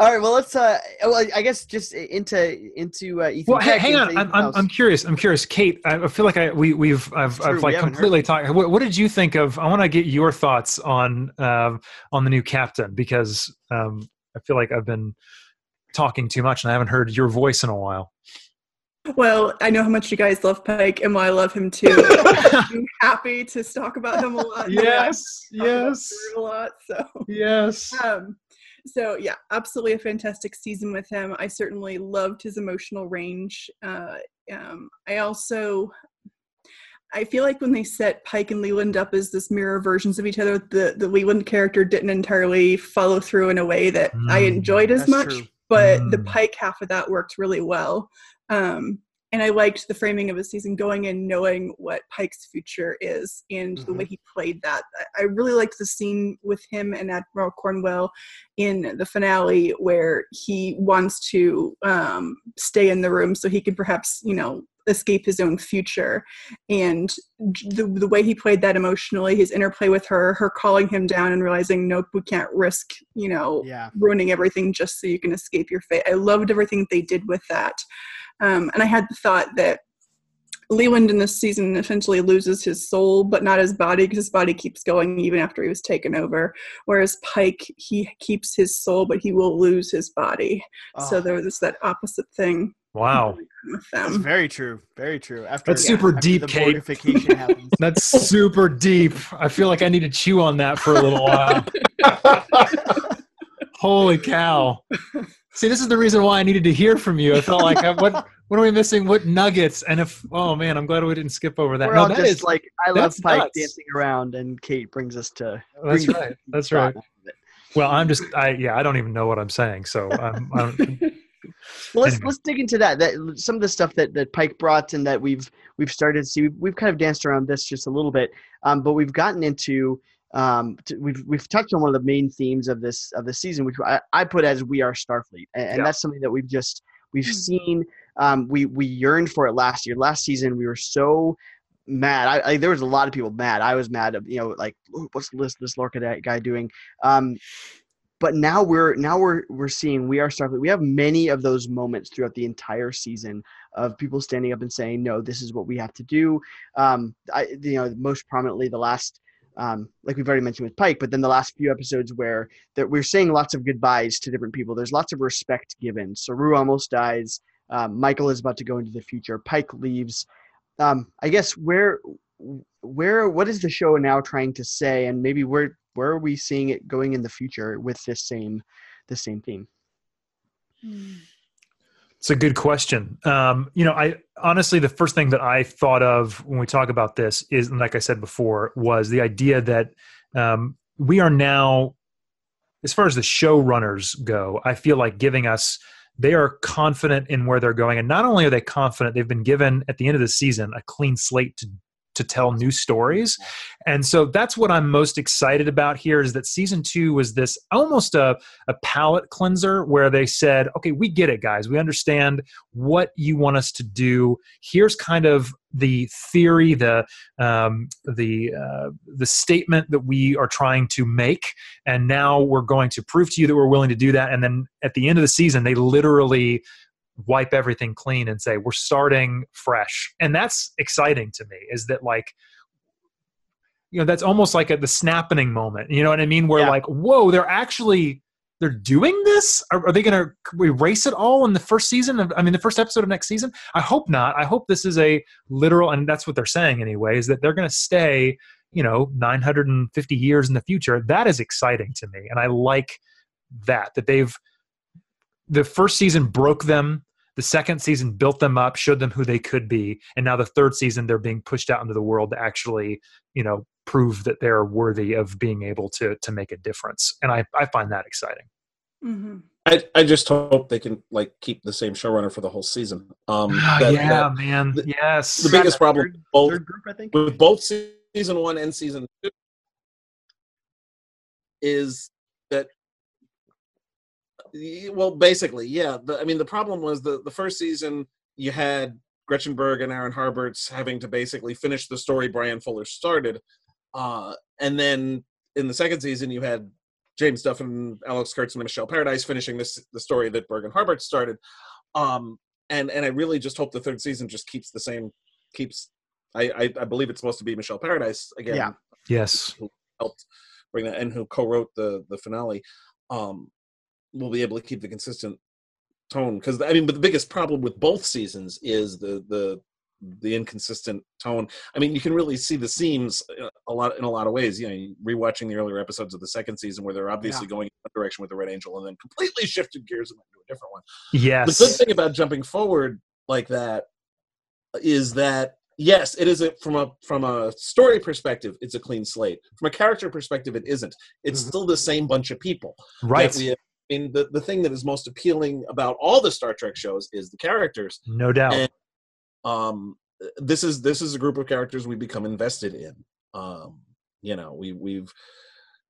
All right. Well, let's. Uh, well, I guess just into into uh, Ethan. Well, Peck hang on. I'm, I'm, I'm curious. I'm curious, Kate. I I feel like I we we've I've I've like haven't completely talked. What, what did you think of? I want to get your thoughts on um on the new captain because um I feel like I've been talking too much and I haven't heard your voice in a while. Well, I know how much you guys love Pike, and while I love him too, I'm happy to talk about him a lot. yes, yes, a lot. So, yes. um, so yeah, absolutely a fantastic season with him. I certainly loved his emotional range. Uh, um, I also. I feel like when they set Pike and Leland up as this mirror versions of each other, the, the Leland character didn't entirely follow through in a way that I Mm, enjoyed as much true. but the Mm. pike half of that worked really well um, and i liked the framing of the season going in knowing what pike's future is and the way he played that I- i really liked the scene with him and admiral cornwell in the finale where he wants to um, stay in the room so he can perhaps you know escape his own future and the, the way he played that emotionally his interplay with her her calling him down and realizing nope we can't risk you know Yeah. ruining everything just so you can escape your fate. I loved everything they did with that. Um, and I had the thought that Leland in this season essentially loses his soul, but not his body, because his body keeps going even after he was taken over. Whereas Pike, he keeps his soul, but he will lose his body. So Oh, there was that opposite thing Wow. that's them. very true. Very true. After That's super after deep, the Kate. Happens. That's super deep. I feel like I need to chew on that for a little while. Holy cow. See, this is the reason why I needed to hear from you. I felt like, I, what what are we missing? What nuggets? And if, oh man, I'm glad we didn't skip over that. We're No, all that just is- like I love Pike nuts. dancing around, and Kate brings us to. that's right. That's right. out of it. Well, I'm just, I, yeah, I don't even know what I'm saying. So I'm, I'm Well, let's Anyway. let's dig into that. That some of the stuff that, that Pike brought and that we've we've started to see. We've, we've kind of danced around this just a little bit, um, but we've gotten into. Um, t- we've we've touched on one of the main themes of this of the season, which I, I put as "We Are Starfleet," and, and Yeah. that's something that we've just we've Hmm. seen. Um, we we yearned for it last year. Last season, we were so mad. I, I there was a lot of people mad. I was mad. You know, like what's this this Lorca guy doing? Um, but now we're now we're we're seeing we are Starfleet. We have many of those moments throughout the entire season of people standing up and saying, "No, this is what we have to do." Um, I you know most prominently the last. Um, like we've already mentioned with Pike, but then the last few episodes where that we're saying lots of goodbyes to different people. There's lots of respect given. Saru almost dies. Um, Michael is about to go into the future. Pike leaves. Um, I guess where where what is the show now trying to say, and maybe where where are we seeing it going in the future with this same the same theme? It's a good question. Um, you know, I honestly, the first thing that I thought of when we talk about this is, like I said before, was the idea that um, we are now, as far as the showrunners go, I feel like giving us, they are confident in where they're going. And not only are they confident, they've been given at the end of the season a clean slate to to tell new stories. And so that's what I'm most excited about here is that season two was this almost a, a palate cleanser where they said, okay, we get it, guys. We understand what you want us to do. Here's kind of the theory, the um, the uh, the statement that we are trying to make, and now we're going to prove to you that we're willing to do that. And then at the end of the season, they literally wipe everything clean and say we're starting fresh. And that's exciting to me is that like you know that's almost like at the snapping moment you know what i mean? Where Yeah. like whoa they're actually they're doing this? Are, are they going to erase it all in the first season of i mean the first episode of next season? I hope not. I hope this is a literal and that's what they're saying anyway is that they're going to stay you know 950 years in the future. That is exciting to me and i like that that they've the first season broke them the second season built them up showed them who they could be and now the third season they're being pushed out into the world to actually you know prove that they're worthy of being able to to make a difference. And i i find that exciting. Hmm I, I just hope they can like keep the same showrunner for the whole season. Um, that- yeah that- man. the- yes. the biggest problem Third, both third group, I think. with both season one and season two is Y- Well, basically, yeah. The, I mean, the problem was the the first season you had Gretchen Berg and Aaron Harberts having to basically finish the story Brian Fuller started, uh, and then in the second season you had James Duff and Alex Kurtz and Michelle Paradise finishing this the story that Berg and Harbert started. Um, and and I really just hope the third season just keeps the same keeps. I I, I believe it's supposed to be Michelle Paradise again Yeah. Yes. who helped bring that and who co-wrote the the finale um will be able to keep the consistent tone because i mean but the biggest problem with both seasons is the the the inconsistent tone i mean you can really see the seams uh, a lot in a lot of ways you know rewatching the earlier episodes of the second season where they're obviously going in one direction with the red angel and then completely shifted gears and went to a different one Yes. the good thing about jumping forward like that is that yes it is a from a from a story perspective it's a clean slate from a character perspective it isn't it's Mhm. still the same bunch of people right. we have I mean, the, the thing that is most appealing about all the Star Trek shows is the characters. no doubt. And- Um, this is this is a group of characters we become invested in. Um, you know, we we've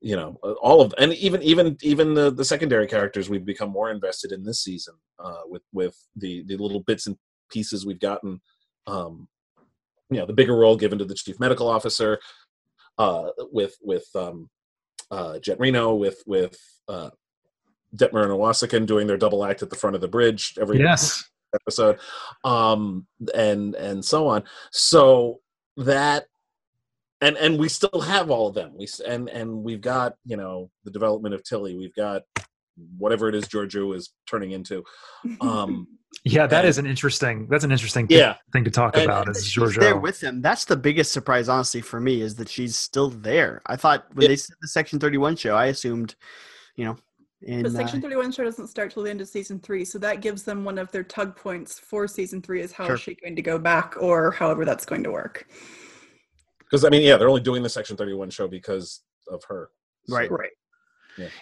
you know all of and even even even the the secondary characters we've become more invested in this season uh, with with the the little bits and pieces we've gotten. Um, you know, the bigger role given to the chief medical officer uh, with with um, uh, Jet Reno with with uh, Detmer and Owosekun doing their double act at the front of the bridge every yes. episode, um, and and so on. So that and and we still have all of them. We and and we've got you know the development of Tilly. We've got whatever it is Georgiou is turning into. Um, Yeah, that and- is an interesting. That's an interesting thing, yeah, thing to talk And- about. and Is She's Georgiou? there with him. That's the biggest surprise, honestly, for me, is that she's still there. I thought when Yeah. they said the Section Thirty One show, I assumed, you know, in But uh, Section 31 show doesn't start till the end of season three, so that gives them one of their tug points for season three is how is Sure. she going to go back or however that's going to work. because I mean, yeah, they're only doing the Section Thirty One show because of her. Right. Right.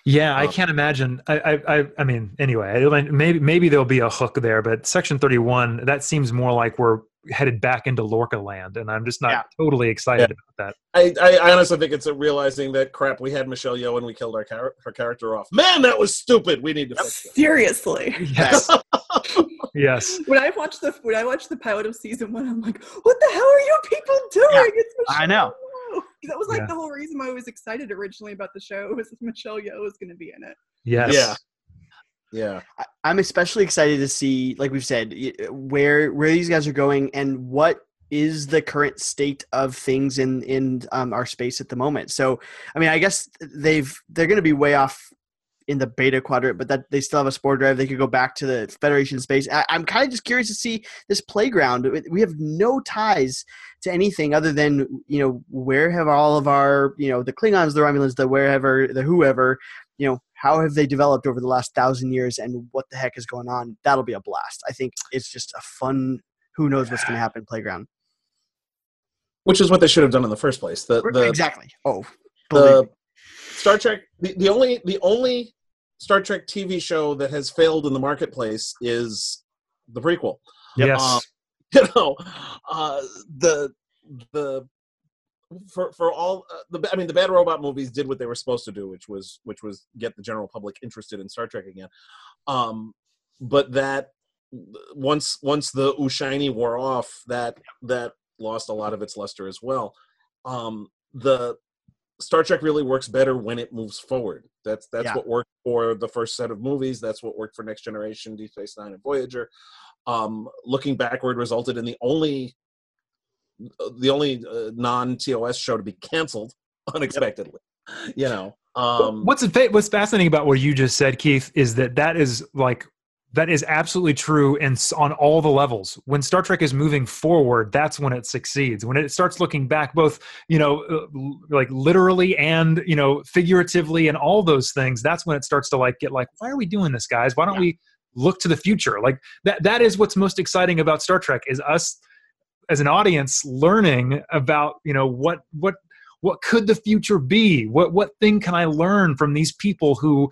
Yeah, I Um, can't imagine. I, I, I, I mean, anyway, maybe, maybe there'll be a hook there, but Section Thirty-One that seems more like we're headed back into Lorca land, and I'm just not Yeah. totally excited about that. I, I, I honestly think it's a realizing that crap. We had Michelle Yeoh and we killed our char- her character off. Man, that was stupid. We need to fix. Seriously. Yes, yes, When I watched the when I watched the pilot of season one, I'm like, what the hell are you people doing? Yeah, it's I know. Yeoh." That was like Yeah. the whole reason why I was excited originally about the show was Michelle Yeoh was going to be in it. yes. Yeah. Yeah. I- I'm especially excited to see, like we've said, where where these guys are going and what is the current state of things in in um, our space at the moment. So, I mean, I guess they've they're going to be way off in the beta quadrant, but that they still have a spore drive. They could go back to the Federation space. I, I'm kind of just curious to see this playground. We have no ties to anything other than you know where have all of our you know the Klingons, the Romulans, the wherever, the whoever you know how have they developed over the last thousand years and what the heck is going on that'll be a blast i think it's just a fun who knows what's going to happen playground Which is what they should have done in the first place. The, the, exactly oh the me. Star Trek the, the only the only Star Trek TV show that has failed in the marketplace is the prequel. yes. Um, you know, uh, the the for for all uh, the I mean the Bad Robot movies did what they were supposed to do, which was which was get the general public interested in Star Trek again. Um, but that once once the Ushiny wore off, that that lost a lot of its luster as well. Um, the Star Trek really works better when it moves forward. That's that's Yeah. what worked for the first set of movies. That's what worked for Next Generation, Deep Space Nine, and Voyager. Um, looking backward resulted in the only the only uh, non TOS show to be canceled unexpectedly. You know, um, what's what's fascinating about what you just said, Keith, is that that is like that is absolutely true and on all the levels. When Star Trek is moving forward, that's when it succeeds. When it starts looking back, both you know, uh, like literally and you know, figuratively, and all those things, that's when it starts to like get like, why are we doing this, guys? Why don't Yeah. we look to the future? Like that. That is what's most exciting about Star Trek is us as an audience learning about you know what what what could the future be what what thing can i learn from these people who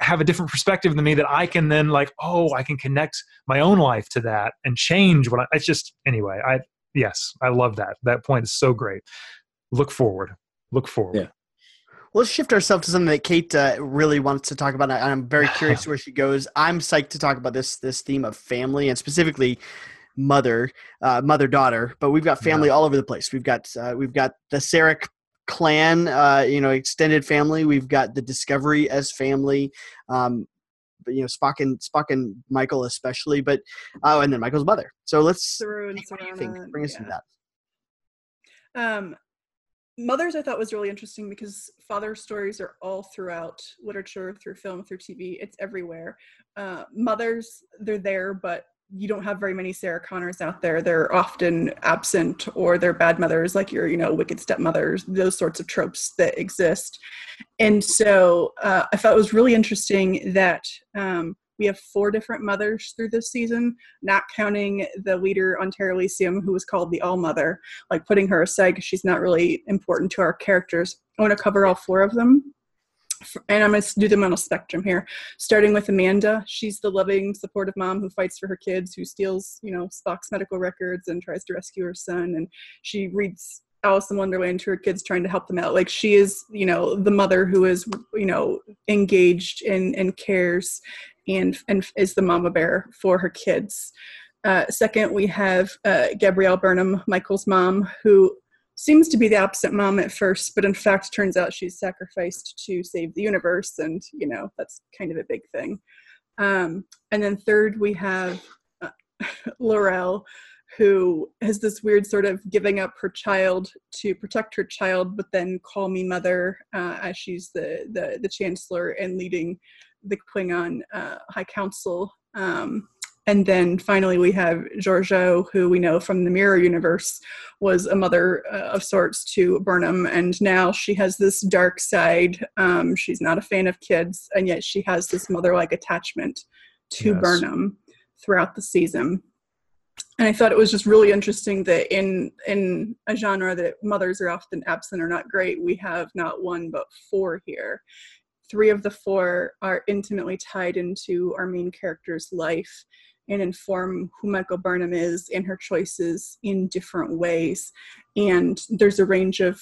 have a different perspective than me that i can then like oh i can connect my own life to that and change what i it's just anyway i yes i love that that point is so great look forward look forward Yeah. let's shift ourselves to something that Kate uh, really wants to talk about. I, I'm very curious where she goes. I'm psyched to talk about this this theme of family and specifically mother, uh, mother daughter. But we've got family all over the place. We've got uh, we've got the Sarek clan, uh, you know, extended family. We've got the Discovery as family. Um, but, you know, Spock and Spock and Michael especially, but oh, and then Michael's mother. So let's. Saru and What do you think? Bring us yeah. to that. Um, mothers, I thought was really interesting because father stories are all throughout literature, through film, through TV. It's everywhere. Uh, mothers, they're there, but you don't have very many Sarah Connors out there. They're often absent or they're bad mothers, like your, you know, wicked stepmothers, those sorts of tropes that exist. And so uh, I thought it was really interesting that um, we have four different mothers through this season, not counting the leader on Elysium, who was called the All Mother, like putting her aside because she's not really important to our characters. I want to cover all four of them. And I'm going to do them on a spectrum here, starting with Amanda. She's the loving, supportive mom who fights for her kids, who steals, you know, Spock's medical records and tries to rescue her son. And she reads Alice in Wonderland to her kids, trying to help them out. Like she is, you know, the mother who is, you know, engaged and and cares, and and is the mama bear for her kids. Uh, second, we have uh, Gabrielle Burnham, Michael's mom, who seems to be the absent mom at first, but in fact turns out she's sacrificed to save the universe, and you know that's kind of a big thing. Um, and then third, we have uh, L'Rell, who has this weird sort of giving up her child to protect her child, but then call me mother uh, as she's the, the the chancellor and leading the Klingon uh, High Council. Um, and then finally, we have Georgiou, who we know from the Mirror Universe was a mother uh, of sorts to Burnham, and now she has this dark side. Um, she's not a fan of kids, and yet she has this mother-like attachment to Yes. Burnham throughout the season. And I thought it was just really interesting that in in a genre that mothers are often absent or not great, we have not one but four here. Three of the four are intimately tied into our main character's life and inform who Michael Burnham is and her choices in different ways. And there's a range of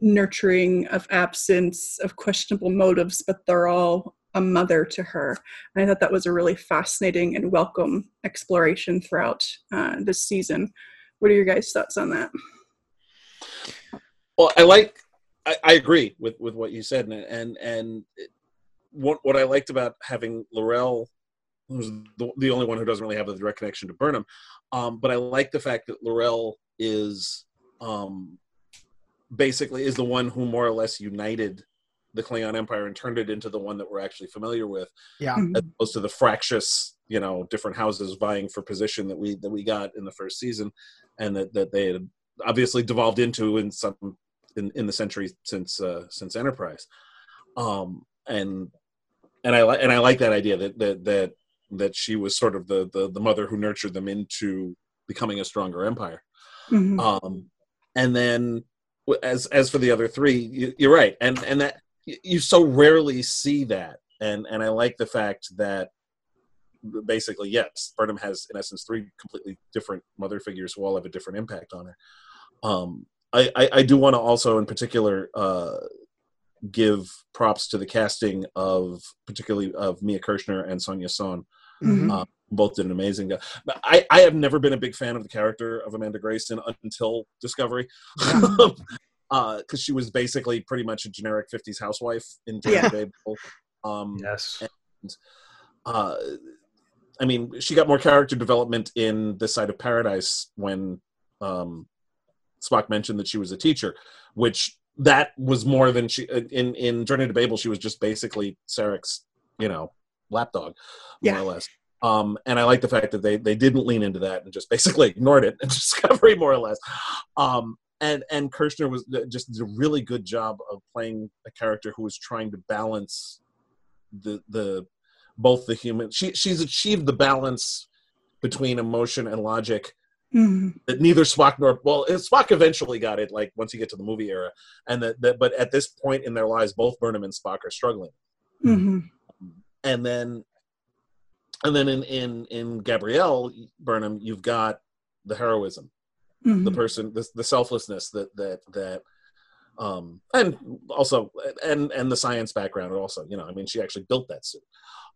nurturing, of absence, of questionable motives, but they're all a mother to her. And I thought that was a really fascinating and welcome exploration throughout uh, this season. What are your guys' thoughts on that? Well, I like. I, I agree with with what you said, and and and it- what what I liked about having L'Rell, who's the, the only one who doesn't really have a direct connection to Burnham, um, but I like the fact that L'Rell is um, basically is the one who more or less united the Klingon Empire and turned it into the one that we're actually familiar with, Yeah. as opposed to the fractious, you know, different houses vying for position that we that we got in the first season, and that that they had obviously devolved into in some in, in the century since uh, since Enterprise, um, and and I like and I like that idea that that that that she was sort of the the, the mother who nurtured them into becoming a stronger empire. Mhm. Um, and then as as for the other three, you, you're right, and and that you, you so rarely see that, and and I like the fact that basically yes, Burnham has in essence three completely different mother figures who all have a different impact on her. Um, I, I, I do want to also in particular uh, give props to the casting of particularly of Mia Kirshner and Sonja Sohn Mhm. uh, both did an amazing job. But I, I have never been a big fan of the character of Amanda Grayson until Discovery, because she was basically pretty much a generic '50s housewife in Journey Yeah. to Babel. Um, Yes. uh, I mean, she got more character development in This Side of Paradise when um, Spock mentioned that she was a teacher, which that was more than she in in Journey to Babel. She was just basically Sarek's, you know, lapdog, more Yeah. or less. Um, and I like the fact that they they didn't lean into that and just basically ignored it in Discovery, more or less. Um, and and Kirshner was just did a really good job of playing a character who was trying to balance the the both the human she she's achieved the balance between emotion and logic Mhm. that neither Spock nor well Spock eventually got it like once you get to the movie era and that, that but at this point in their lives both Burnham and Spock are struggling Mhm. And then and then in in in Gabrielle Burnham you've got the heroism the Mhm. person the, the selflessness that that that um, and also and and the science background also. You know, I mean, she actually built that suit.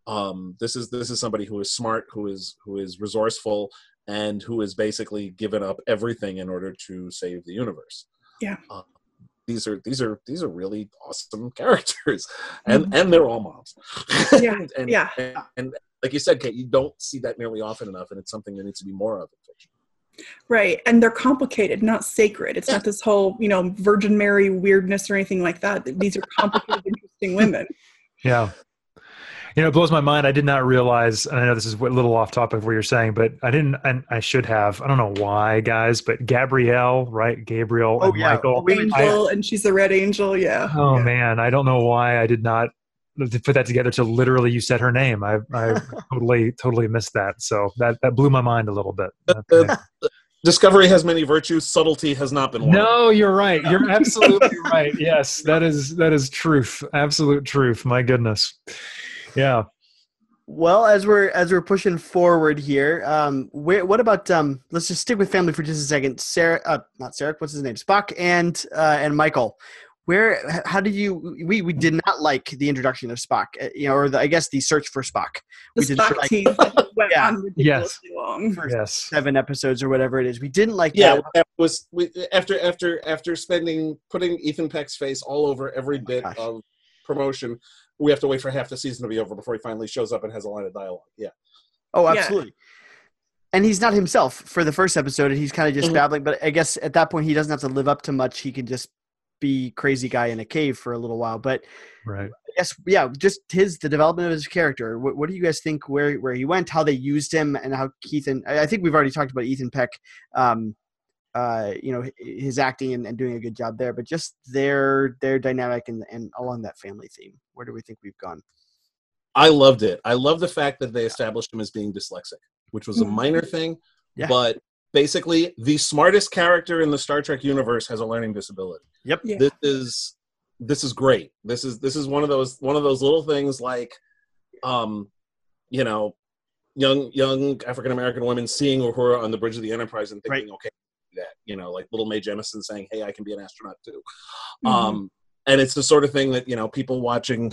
Um, this is this is somebody who is smart, who is who is resourceful, and who has basically given up everything in order to save the universe. Yeah. Uh, these are these are these are really awesome characters, and mm-hmm. and they're all moms. Yeah. and, yeah. And, and, like you said, Kate, you don't see that nearly often enough, and it's something that needs to be more of in fiction. Right. And they're complicated, not sacred. It's yeah. not this whole, you know, Virgin Mary weirdness or anything like that. These are complicated, interesting women. Yeah. You know, it blows my mind. I did not realize, and I know this is a little off topic of what you're saying, but I didn't, and I should have. I don't know why, guys, but Gabrielle, right? Gabriel oh, and yeah. Michael. Angel, I, and she's the Red Angel. Yeah. Oh, yeah. man. I don't know why I did not put that together to literally you said her name. I, I totally, totally missed that. So that, that blew my mind a little bit. Uh, uh, discovery has many virtues. Subtlety has not been one. No, you're right. You're absolutely right. Yes, that is that is truth. Absolute truth. My goodness. Yeah. Well, as we're as we're pushing forward here, um, where, what about um, let's just stick with family for just a second. Sarah, uh, not Sarah, what's his name? Spock and uh, and Michael. Where, how did you? We we did not like the introduction of Spock, uh, you know, or the, I guess the search for Spock. The we Spock did like, went yeah. on yes. long. yes, seven episodes or whatever it is. We didn't like. Yeah, that. that was we, after after after spending putting Ethan Peck's face all over every Oh bit gosh. of promotion we have to wait for half the season to be over before he finally shows up and has a line of dialogue. Yeah. Oh, Yeah. absolutely. And he's not himself for the first episode, and he's kind of just Mhm. babbling. But I guess at that point, he doesn't have to live up to much. He can just be crazy guy in a cave for a little while. But right. I guess, yeah, just his the development of his character. What, what do you guys think? Where where he went, how they used him, and how Keith and I think we've already talked about Ethan Peck. Um, uh, you know, his acting and, and doing a good job there, but just their their dynamic and and along that family theme. Where do we think we've gone? I loved it. I love the fact that they established him as being dyslexic, which was a Mhm. minor thing, Yeah. but basically the smartest character in the Star Trek universe has a learning disability. Yep. Yeah. This is this is great. This is this is one of those one of those little things like um you know young young African American women seeing Uhura on the bridge of the Enterprise and thinking, okay, that you know, like little Mae Jemison saying, "Hey, I can be an astronaut too." Mhm. Um, and it's the sort of thing that you know people watching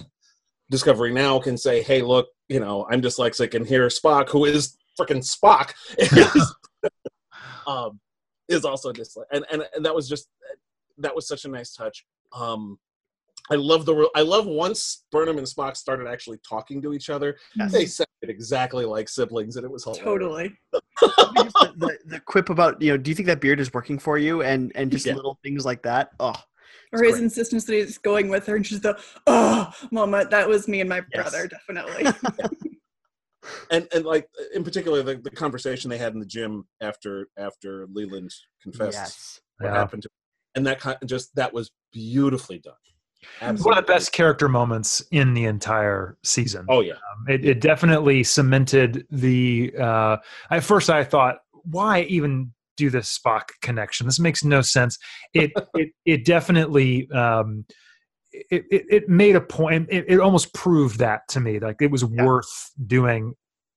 Discovery Now can say, "Hey, look, you know, I'm dyslexic, and here Spock, who is freaking Spock, is, um, is also dyslexic." And, and and that was just that was such a nice touch. Um, I love the re- I love once Burnham and Spock started actually talking to each other. Yes. They sounded exactly like siblings, and it was hilarious. Totally. the, the, the quip about you know, do you think that beard is working for you? And and just Yeah. little things like that. Oh, Or his great. insistence that he's going with her, and she's the oh moment. That was me and my Yes. brother, definitely. and and like in particular the, the conversation they had in the gym after after Leland confessed yes. what Yeah. happened to and that kind of just that was beautifully done. One of the best character moments in the entire season. Oh yeah, Um, it, it definitely cemented the. Uh, at first, I thought, why even do this Spock connection? This makes no sense. It it it definitely. Um, it, it, it made a point. It, it almost proved that to me, like it was Yeah. worth doing,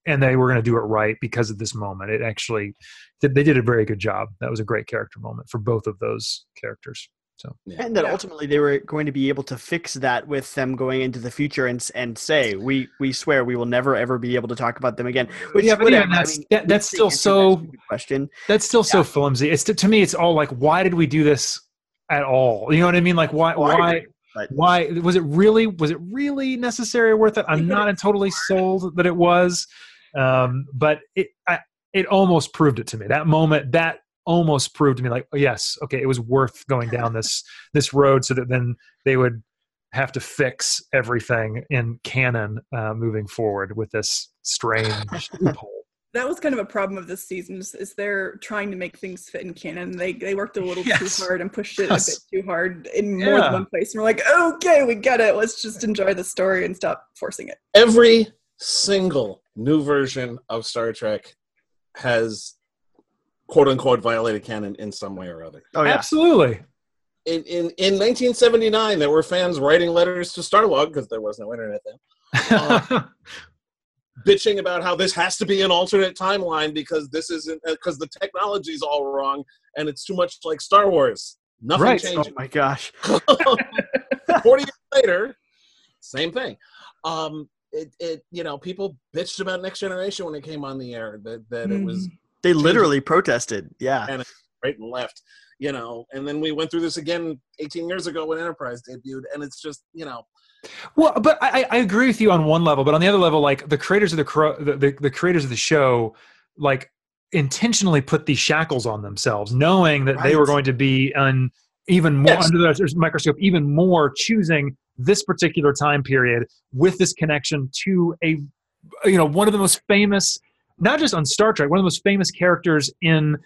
and they were going to do it right because of this moment. It actually, they did a very good job. That was a great character moment for both of those characters. So yeah. And that Yeah. ultimately they were going to be able to fix that with them going into the future and and say we we swear we will never ever be able to talk about them again. Which Yeah, but whatever, even I that's- mean, that- that's still so- that question. that's still so flimsy. It's to me, it's all like, why did we do this at all? You know what I mean? Like, why? Why? But why was it really was it really necessary or worth it i'm not totally sold that it was um but it I, it almost proved it to me that moment that almost proved to me like oh, yes okay it was worth going down this this road so that then they would have to fix everything in canon uh, moving forward with this strange loophole that was kind of a problem of this season is, is they're trying to make things fit in canon. They they worked a little Yes. too hard and pushed it Yes. a bit too hard in more Yeah. than one place. And we're like, okay, we get it. Let's just enjoy the story and stop forcing it. every single new version of Star Trek has quote unquote violated canon in some way or other. oh yeah, absolutely In in in 1979, there were fans writing letters to Starlog because there was no internet then. Uh, bitching about how this has to be an alternate timeline because this isn't uh, because the technology's all wrong and it's too much like Star Wars. Nothing Right. changed. Oh my gosh. 40 years later, same thing. Um, it, it, you know, people bitched about Next Generation when it came on the air that, that it was mm. They literally protested. Yeah. and right and left, you know. And then we went through this again 18 years ago when Enterprise debuted, and it's just, you know, Well, but I, I agree with you on one level, but on the other level, like the creators of the the, the, the creators of the show, like intentionally put these shackles on themselves, knowing that they were going to be un, even more Yes. under the microscope, even more choosing this particular time period with this connection to a, you know, one of the most famous, not just on Star Trek, one of the most famous characters in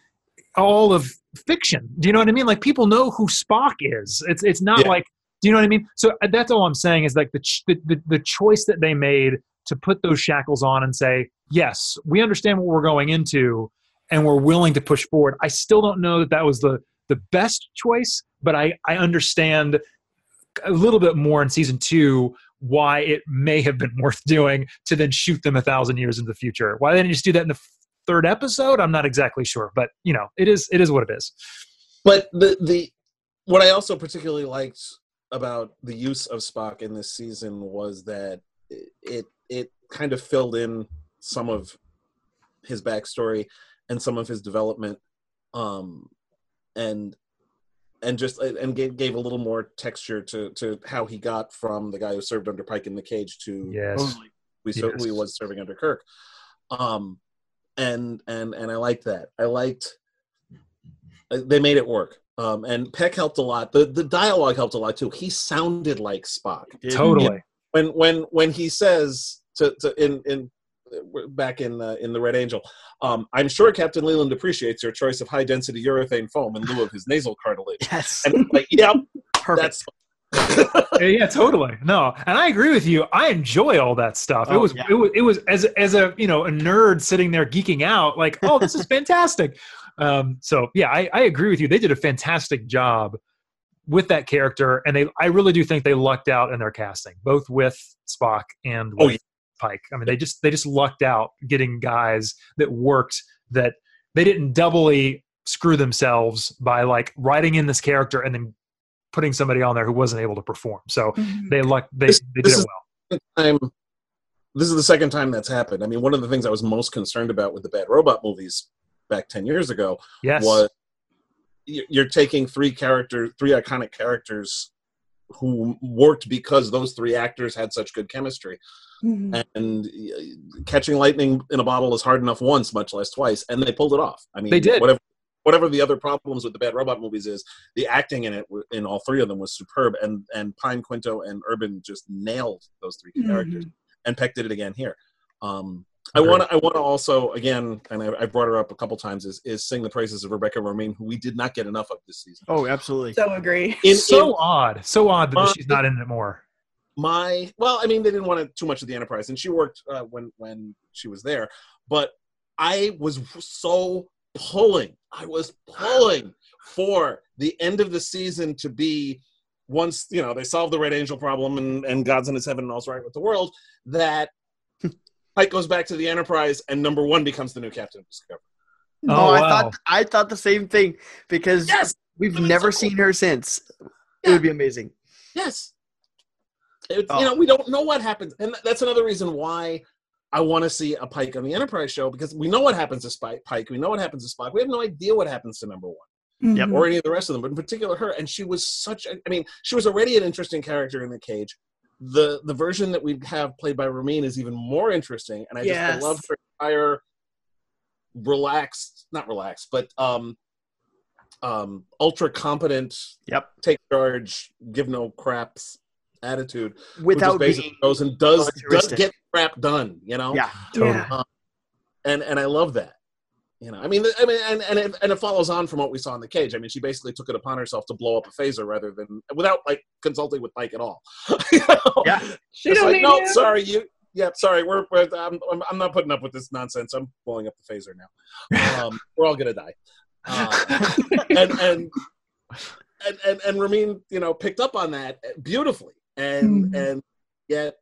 all of fiction. Do you know what I mean? Like people know who Spock is. It's it's not Yeah. like do you know what I mean? So uh, that's all I'm saying is like the, ch- the the the choice that they made to put those shackles on and say, yes, we understand what we're going into, and we're willing to push forward. I still don't know that that was the the best choice, but I I understand a little bit more in season two why it may have been worth doing to then shoot them a thousand years into the future. Why didn't you just do that in the third episode? I'm not exactly sure, but you know, it is it is what it is. but the the what I also particularly liked about the use of Spock in this season was that it it kind of filled in some of his backstory and some of his development, um, and and just and gave, gave a little more texture to to how he got from the guy who served under Pike in the cage to Yes. Totally. we so Yes. who he was serving under Kirk. Um, and and and I liked that. I liked uh, they made it work. Um, and Peck helped a lot. The the dialogue helped a lot too. He sounded like Spock Totally. when when when he says to, to in in back in uh, in the Red Angel. Um, I'm sure Captain Leland appreciates your choice of high density urethane foam in lieu of his nasal cartilage. Yes. And I'm like, yep, Perfect. that's Yeah, yeah, totally. No, and I agree with you. I enjoy all that stuff. it Oh, was, yeah. it was, it was as as a you know a nerd sitting there geeking out, like, oh, this is fantastic. Um, so yeah, I, I agree with you. They did a fantastic job with that character, and they, I really do think they lucked out in their casting, both with Spock and with Oh, yeah. Pike. I mean, they just they just lucked out getting guys that worked that they didn't doubly screw themselves by like writing in this character and then putting somebody on there who wasn't able to perform. So Mhm. they luck they, This- they did this it is- well. time this is the second time that's happened. I mean, one of the things I was most concerned about with the Bad Robot movies back 10 years ago Yes. was you're taking three characters, three iconic characters who worked because those three actors had such good chemistry. Mhm. And uh, catching lightning in a bottle is hard enough once, much less twice, and they pulled it off. I mean, They did. Whatever, whatever the other problems with the Bad Robot movies is, the acting in it, in all three of them, was superb. And and Pine, Quinto, and Urban just nailed those three characters and Peck did it again here. Um, I want to. I want to also again, and I, I brought her up a couple times. Is is sing the praises of Rebecca Romijn, who we did not get enough of this season. Oh, absolutely. So agree. In, so in odd. So odd that Uh, she's not in it more. My well, I mean, they didn't want it too much of the Enterprise, and she worked uh, when when she was there. But I was so pulling. I was pulling for the end of the season to be once you know they solve the Red Angel problem and and God's in His heaven and all's right with the world. That Pike goes back to the Enterprise, and number one becomes the new Captain of Discovery. Oh, I wow. thought I thought the same thing because Yes, we've never so cool. seen her since. It would be amazing. Yes. It's, Oh. You know, we don't know what happens. And that's another reason why I want to see a Pike on the Enterprise show because we know what happens to Spike, Pike. We know what happens to Spock. We have no idea what happens to number one. Mhm. or any of the rest of them, but in particular her. And she was such a, I mean, she was already an interesting character in the cage. The the version that we have played by Romijn is even more interesting. And I just I love her entire relaxed, not relaxed, but um um ultra competent Yep. take charge, give no craps attitude. who just Without being goes and does, does get crap done, you know. yeah. Totally. Yeah. And and I love that. You know, I mean, I mean, and and it, and it follows on from what we saw in the cage. I mean, she basically took it upon herself to blow up a phaser rather than without like consulting with Mike at all. You know? Yeah. She It's don't like, need no, you. sorry, you. Yeah, sorry, we're, we're I'm, I'm I'm not putting up with this nonsense. I'm blowing up the phaser now. Um, we're all gonna die. Uh, and and and and and Romijn, you know, picked up on that beautifully, and Mhm. and yet,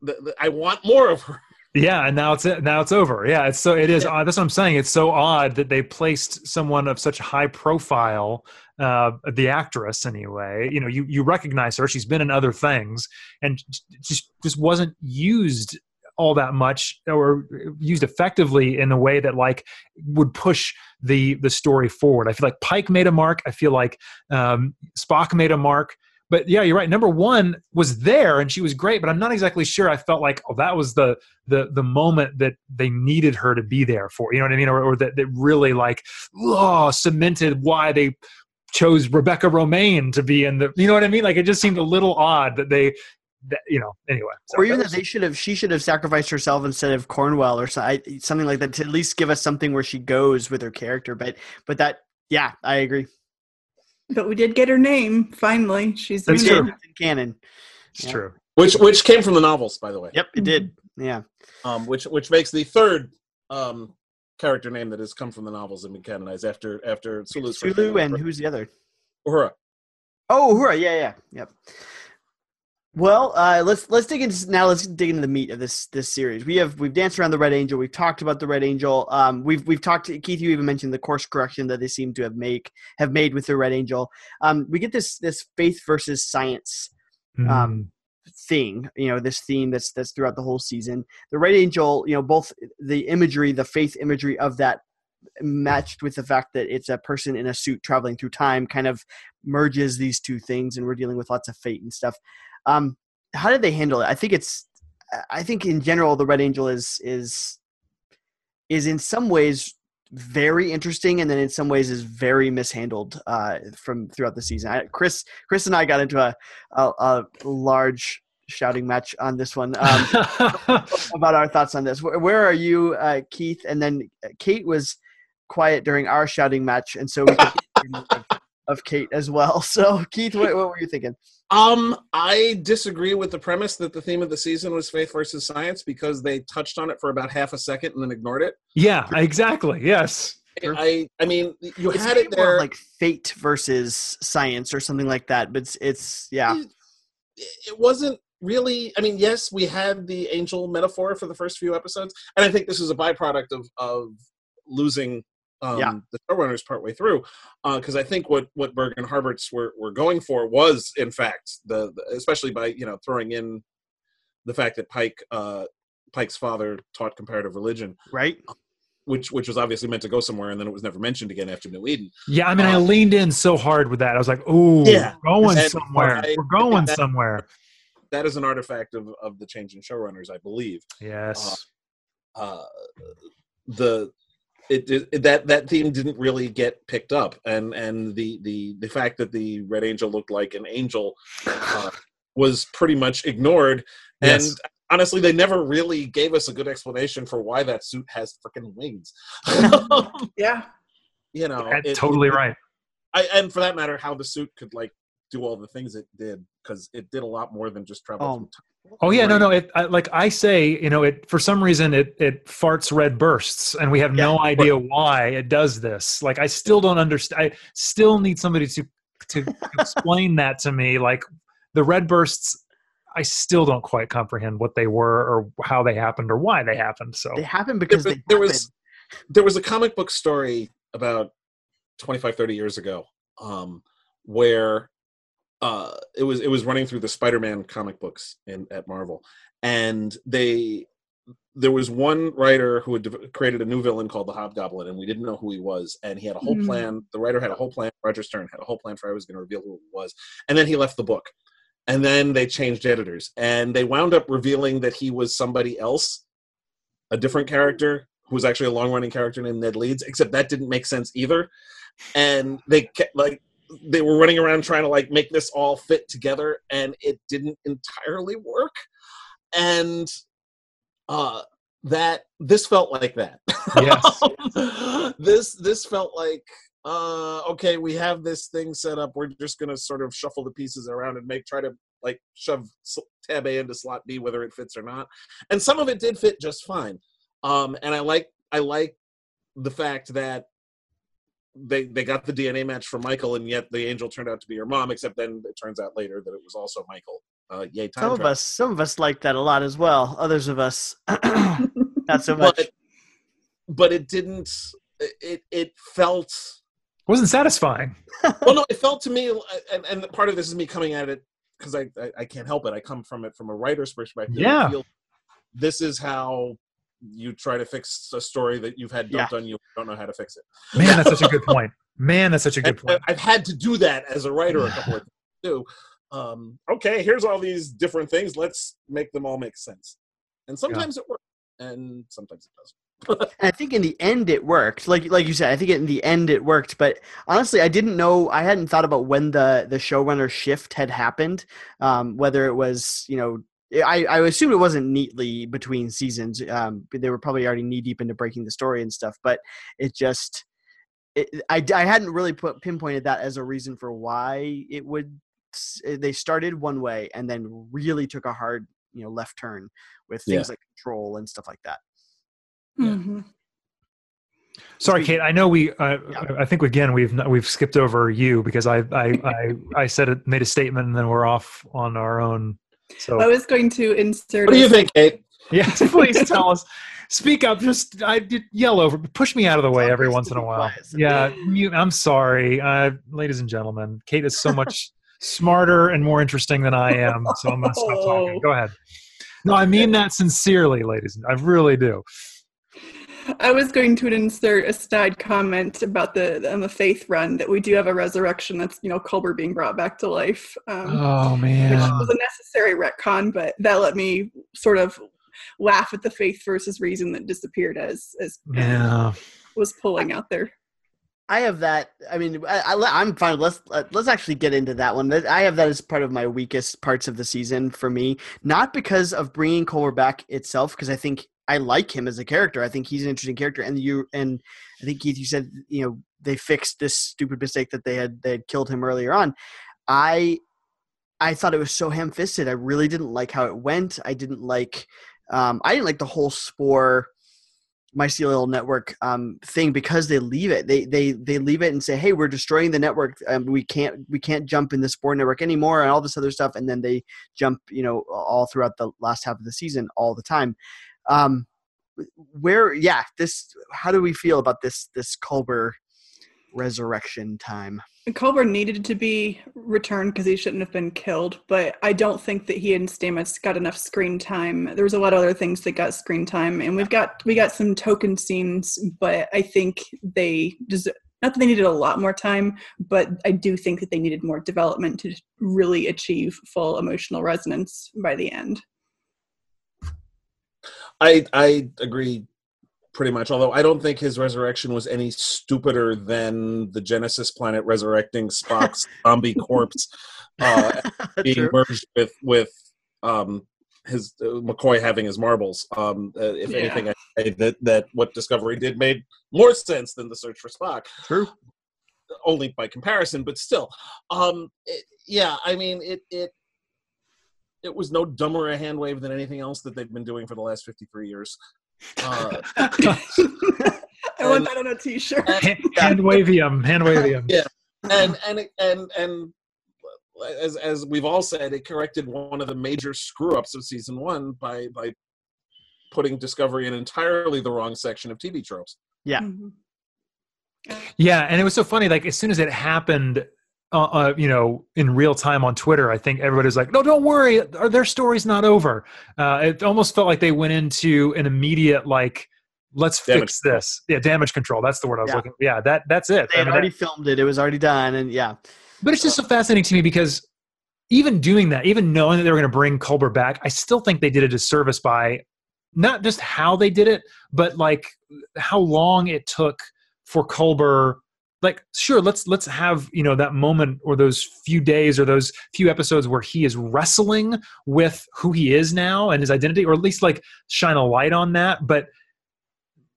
the, the, I want more of her. Yeah, and now it's now it's over. Yeah, it's so it is. odd. That's what I'm saying. It's so odd that they placed someone of such high profile, uh, the actress anyway. You know, you you recognize her. She's been in other things, and just just wasn't used all that much or used effectively in a way that like would push the the story forward. I feel like Pike made a mark. I feel like um, Spock made a mark but yeah, you're right. Number one was there and she was great, but I'm not exactly sure. I felt like oh, that was the the the moment that they needed her to be there for. You know what I mean? Or, or that that really like oh cemented why they chose Rebecca Romijn to be in the. You know what I mean? Like it just seemed a little odd that they. That, you know, anyway. So or even that, that they should have, she should have sacrificed herself instead of Cornwell or something like that to at least give us something where she goes with her character. But, but that, yeah, I agree. But we did get her name finally. She's That's true. in canon. It's yeah. true. Which which came from the novels, by the way. Yep, it did. Yeah. Um, which which makes the third um character name that has come from the novels and been canonized after after Sulu. Sulu and who's the other? Uhura. Oh, Uhura. Yeah, yeah, yep. Well, uh, let's let's dig into now. Let's dig into the meat of this this series. We have we've danced around the Red Angel. We've talked about the Red Angel. Um, we've we've talked. Keith, you even mentioned the course correction that they seem to have make have made with the Red Angel. Um, we get this this faith versus science um, mm. thing. You know, this theme that's that's throughout the whole season. The Red Angel. You know, both the imagery, the faith imagery of that matched with the fact that it's a person in a suit traveling through time kind of merges these two things and we're dealing with lots of fate and stuff um, how did they handle it? I think it's. I think in general the Red Angel is is is in some ways very interesting, and then in some ways is very mishandled uh, from throughout the season. I, Chris, Chris, and I got into a a, a large shouting match on this one um, about our thoughts on this. Where, where are you, uh, Keith? And then Kate was quiet during our shouting match, and so we could of Kate as well. So, Keith, what, what were you thinking? Um, I disagree with the premise that the theme of the season was faith versus science because they touched on it for about half a second and then ignored it. Yeah, exactly. Yes. I I mean you it's had it there like fate versus science or something like that, but it's, it's yeah. It, it wasn't really i mean yes we had the angel metaphor for the first few episodes and i think this is a byproduct of of losing um, yeah. the showrunners partway through, because uh, I think what what Berg and Harberts were were going for was in fact the, the especially by you know throwing in the fact that Pike uh, Pike's father taught comparative religion, right? Which which was obviously meant to go somewhere, and then it was never mentioned again after New Eden. Yeah, I mean, um, I leaned in so hard with that. I was like, "Ooh, yeah, we're going somewhere. I, we're going that, somewhere." That is an artifact of of the change in showrunners, I believe. Yes. Uh, uh, the it, it, that that theme didn't really get picked up, and and the the the fact that the Red Angel looked like an angel uh, was pretty much ignored. Yes. And honestly, they never really gave us a good explanation for why that suit has freaking wings. yeah, you know, it, totally it, right. I, and for that matter, how the suit could like do all the things it did because it did a lot more than just travel oh, Oh yeah, no, no. It I, like I say, you know, it for some reason it it farts red bursts, and we have yeah, no idea right. why it does this. Like I still don't understand. I still need somebody to to explain that to me. Like the red bursts, I still don't quite comprehend what they were or how they happened or why they happened. So they happened because there, there was there was a comic book story about 25 30 years ago um, where uh, it was it was running through the Spider-Man comic books in at Marvel, and they there was one writer who had created a new villain called the Hobgoblin, and we didn't know who he was, and he had a whole mm. plan. The writer had a whole plan. Roger Stern had a whole plan for he was going to reveal who it was, and then he left the book, and then they changed editors, and they wound up revealing that he was somebody else, a different character who was actually a long-running character named Ned Leeds, except that didn't make sense either, and they kept like they were running around trying to like make this all fit together and it didn't entirely work. And uh that this felt like that. Yes. This this felt like uh okay we have this thing set up we're just gonna sort of shuffle the pieces around and make try to like shove tab a into slot b whether it fits or not. And some of it did fit just fine. Um and i like i like the fact that they they got the DNA match from Michael, and yet the angel turned out to be her mom. Except then it turns out later that it was also Michael Uh, yay, time Some of us, some of us like that a lot as well. Others of us, not so much. but but it didn't. It it felt wasn't satisfying. well. No, it felt to me, and and part of this is me coming at it because I, I I can't help it. I come from it from a writer's perspective. Yeah. Feel this is how you try to fix a story that you've had dumped on you. Don't know how to fix it. Man, that's such a good point. Man, that's such a good point. I've had to do that as a writer a couple of times too. Um, okay, here's all these different things. Let's make them all make sense. And sometimes it works, and sometimes it doesn't. I think in the end it worked. Like like you said, I think in the end it worked. But honestly, I didn't know. I hadn't thought about when the the showrunner shift had happened. Um, whether it was you know. I, I assumed it wasn't neatly between seasons. Um, they were probably already knee deep into breaking the story and stuff. But it just, it, I, I hadn't really put pinpointed that as a reason for why it would. They started one way and then really took a hard, you know, left turn with things like control and stuff like that. Yeah. Mhm. Sorry, Kate. I know we. Uh, Yeah. I think again we've not, we've skipped over you because I I I, I said it made a statement and then we're off on our own. So I was going to insert. What do you think, Kate? yes, please tell us. Speak up. Just I did yell over. Push me out of the way every once in a while. Yeah, mute. I'm sorry, uh, ladies and gentlemen. Kate is so much smarter and more interesting than I am. So I'm gonna stop talking. Oh. Go ahead. No, I mean that sincerely, ladies. I really do. I was going to insert a snide comment about the on the faith run that we do have a resurrection. That's you know Culber being brought back to life, um, Oh which was a necessary retcon, but that let me sort of laugh at the faith versus reason that disappeared as as Yeah. was pulling out there. I have that. I mean, I, I, I'm fine. Let's uh, let's actually get into that one. That- I have that as part of my weakest parts of the season for me. Not because of bringing Culber back itself, because I think I like him as a character. I think he's an interesting character, and you and I think Keith, you said you know they fixed this stupid mistake that they had they had killed him earlier on. I I thought it was so ham fisted. I really didn't like how it went. I didn't like um, I didn't like the whole spore mycelial network um, thing because they leave it. They they they leave it and say, "Hey, we're destroying the network. Um, we can't we can't jump in the spore network anymore," and all this other stuff. And then they jump, you know, all throughout the last half of the season, all the time. Um, where, yeah, this. How do we feel about this this Culber resurrection time? Culber needed to be returned because he shouldn't have been killed, but I don't think that he and Stamets got enough screen time. There was a lot of other things that got screen time, and we've got we got some token scenes, but I think they deserve. Not that they needed a lot more time, but I do think that they needed more development to really achieve full emotional resonance by the end. I I agree pretty much. Although I don't think his resurrection was any stupider than the Genesis planet resurrecting Spock's zombie corpse uh, being merged with with um, his uh, McCoy having his marbles. Um, uh, if Yeah. anything, I say that that what Discovery did made more sense than the search for Spock. True. Only by comparison, but still, um, it, yeah. I mean, it it it was no dumber a hand wave than anything else that they've been doing for the last fifty three years. Uh, I want And- that on a T-shirt. hand, hand wavium. Hand wavium. Yeah. and and and and as as we've all said, it corrected one of the major screw ups of season one by by putting Discovery in entirely the wrong section of TV tropes. Yeah. Mhm. Yeah, and it was so funny. Like as soon as it happened, uh, uh, you know, in real time on Twitter, I think everybody's like, "No, don't worry, their story's not over." Uh, it almost felt like they went into an immediate like, "Let's Damage fix this." Yeah, damage control. That's the word I was Yeah. looking. For. Yeah, that that's it. They I mean, already that- filmed it. It was already done, and yeah, but it's just so fascinating to me because even doing that, even knowing that they were going to bring Culber back, I still think they did a disservice by not just how they did it, but like how long it took for Culber. Like, sure, let's let's have you know that moment or those few days or those few episodes where he is wrestling with who he is now and his identity, or at least like shine a light on that. But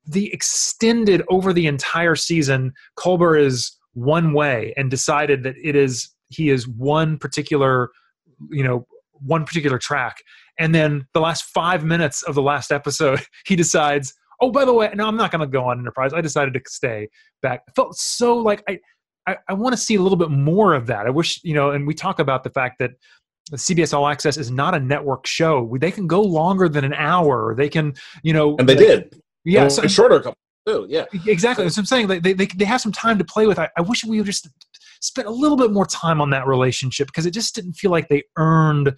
the extended over the entire season, Culber is one way and decided that it is he is one particular, you know, one particular track. And then the last five minutes of the last episode, he decides, oh, by the way, no, I'm not going to go on Enterprise. I decided to stay back. It felt so like I, I, I want to see a little bit more of that. I wish, you know, and we talk about the fact that CBS All Access is not a network show. They can go longer than an hour. They can, you know, And they did. Yeah, And so, shorter couple too. Yeah. exactly. So I'm saying. They, they, they, they have some time to play with. I, I wish we would just spent a little bit more time on that relationship because it just didn't feel like they earned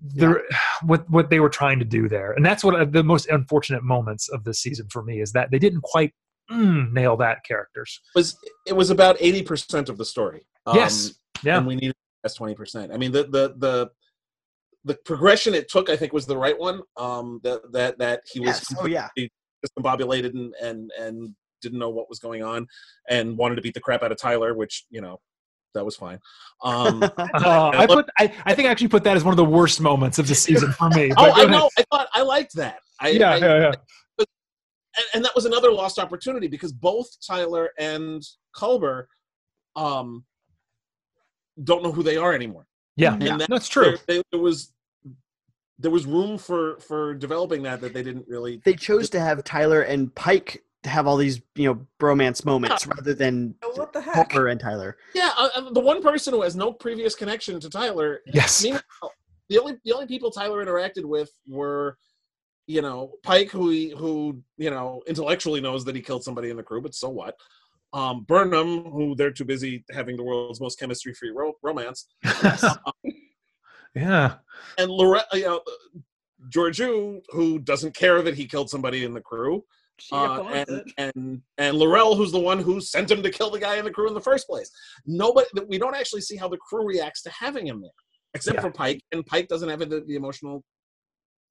the what what they were trying to do there. And that's what uh, the most unfortunate moments of this season for me is that they didn't quite mm, nail that characters. It was it was about eighty percent of the story. Um, yes. Yeah. and we needed that's twenty percent. I mean, the the the the progression it took, I think, was the right one. Um, that that that he was Yes. Oh yeah. discombobulated and and and didn't know what was going on, and wanted to beat the crap out of Tyler, which you know that was fine. Um, Uh, I put. I, I think I actually put that as one of the worst moments of the season for me. oh, I know. I thought I liked that. I, Yeah, I- yeah, yeah. and, and that was another lost opportunity because both Tyler and Culber um, don't know who they are anymore. Yeah, Yeah. That- that's true. There, they- there was there was room for for developing that that they didn't really. They chose to have Tyler and Pike to have all these, you know, bromance moments rather than Oh, what the heck? Homer and Tyler. Yeah, uh, uh, the one person who has no previous connection to Tyler. Yes. meanwhile, the only the only people Tyler interacted with were. You know, Pike, who he, who you know intellectually knows that he killed somebody in the crew, but so what? Um, Burnham, who they're too busy having the world's most chemistry-free ro- romance, yeah. and Lorette, you know, Georgiou, who doesn't care that he killed somebody in the crew, She uh, and and and L'Rell, who's the one who sent him to kill the guy in the crew in the first place. Nobody, we don't actually see how the crew reacts to having him there, except Yeah. for Pike, and Pike doesn't have the, the emotional.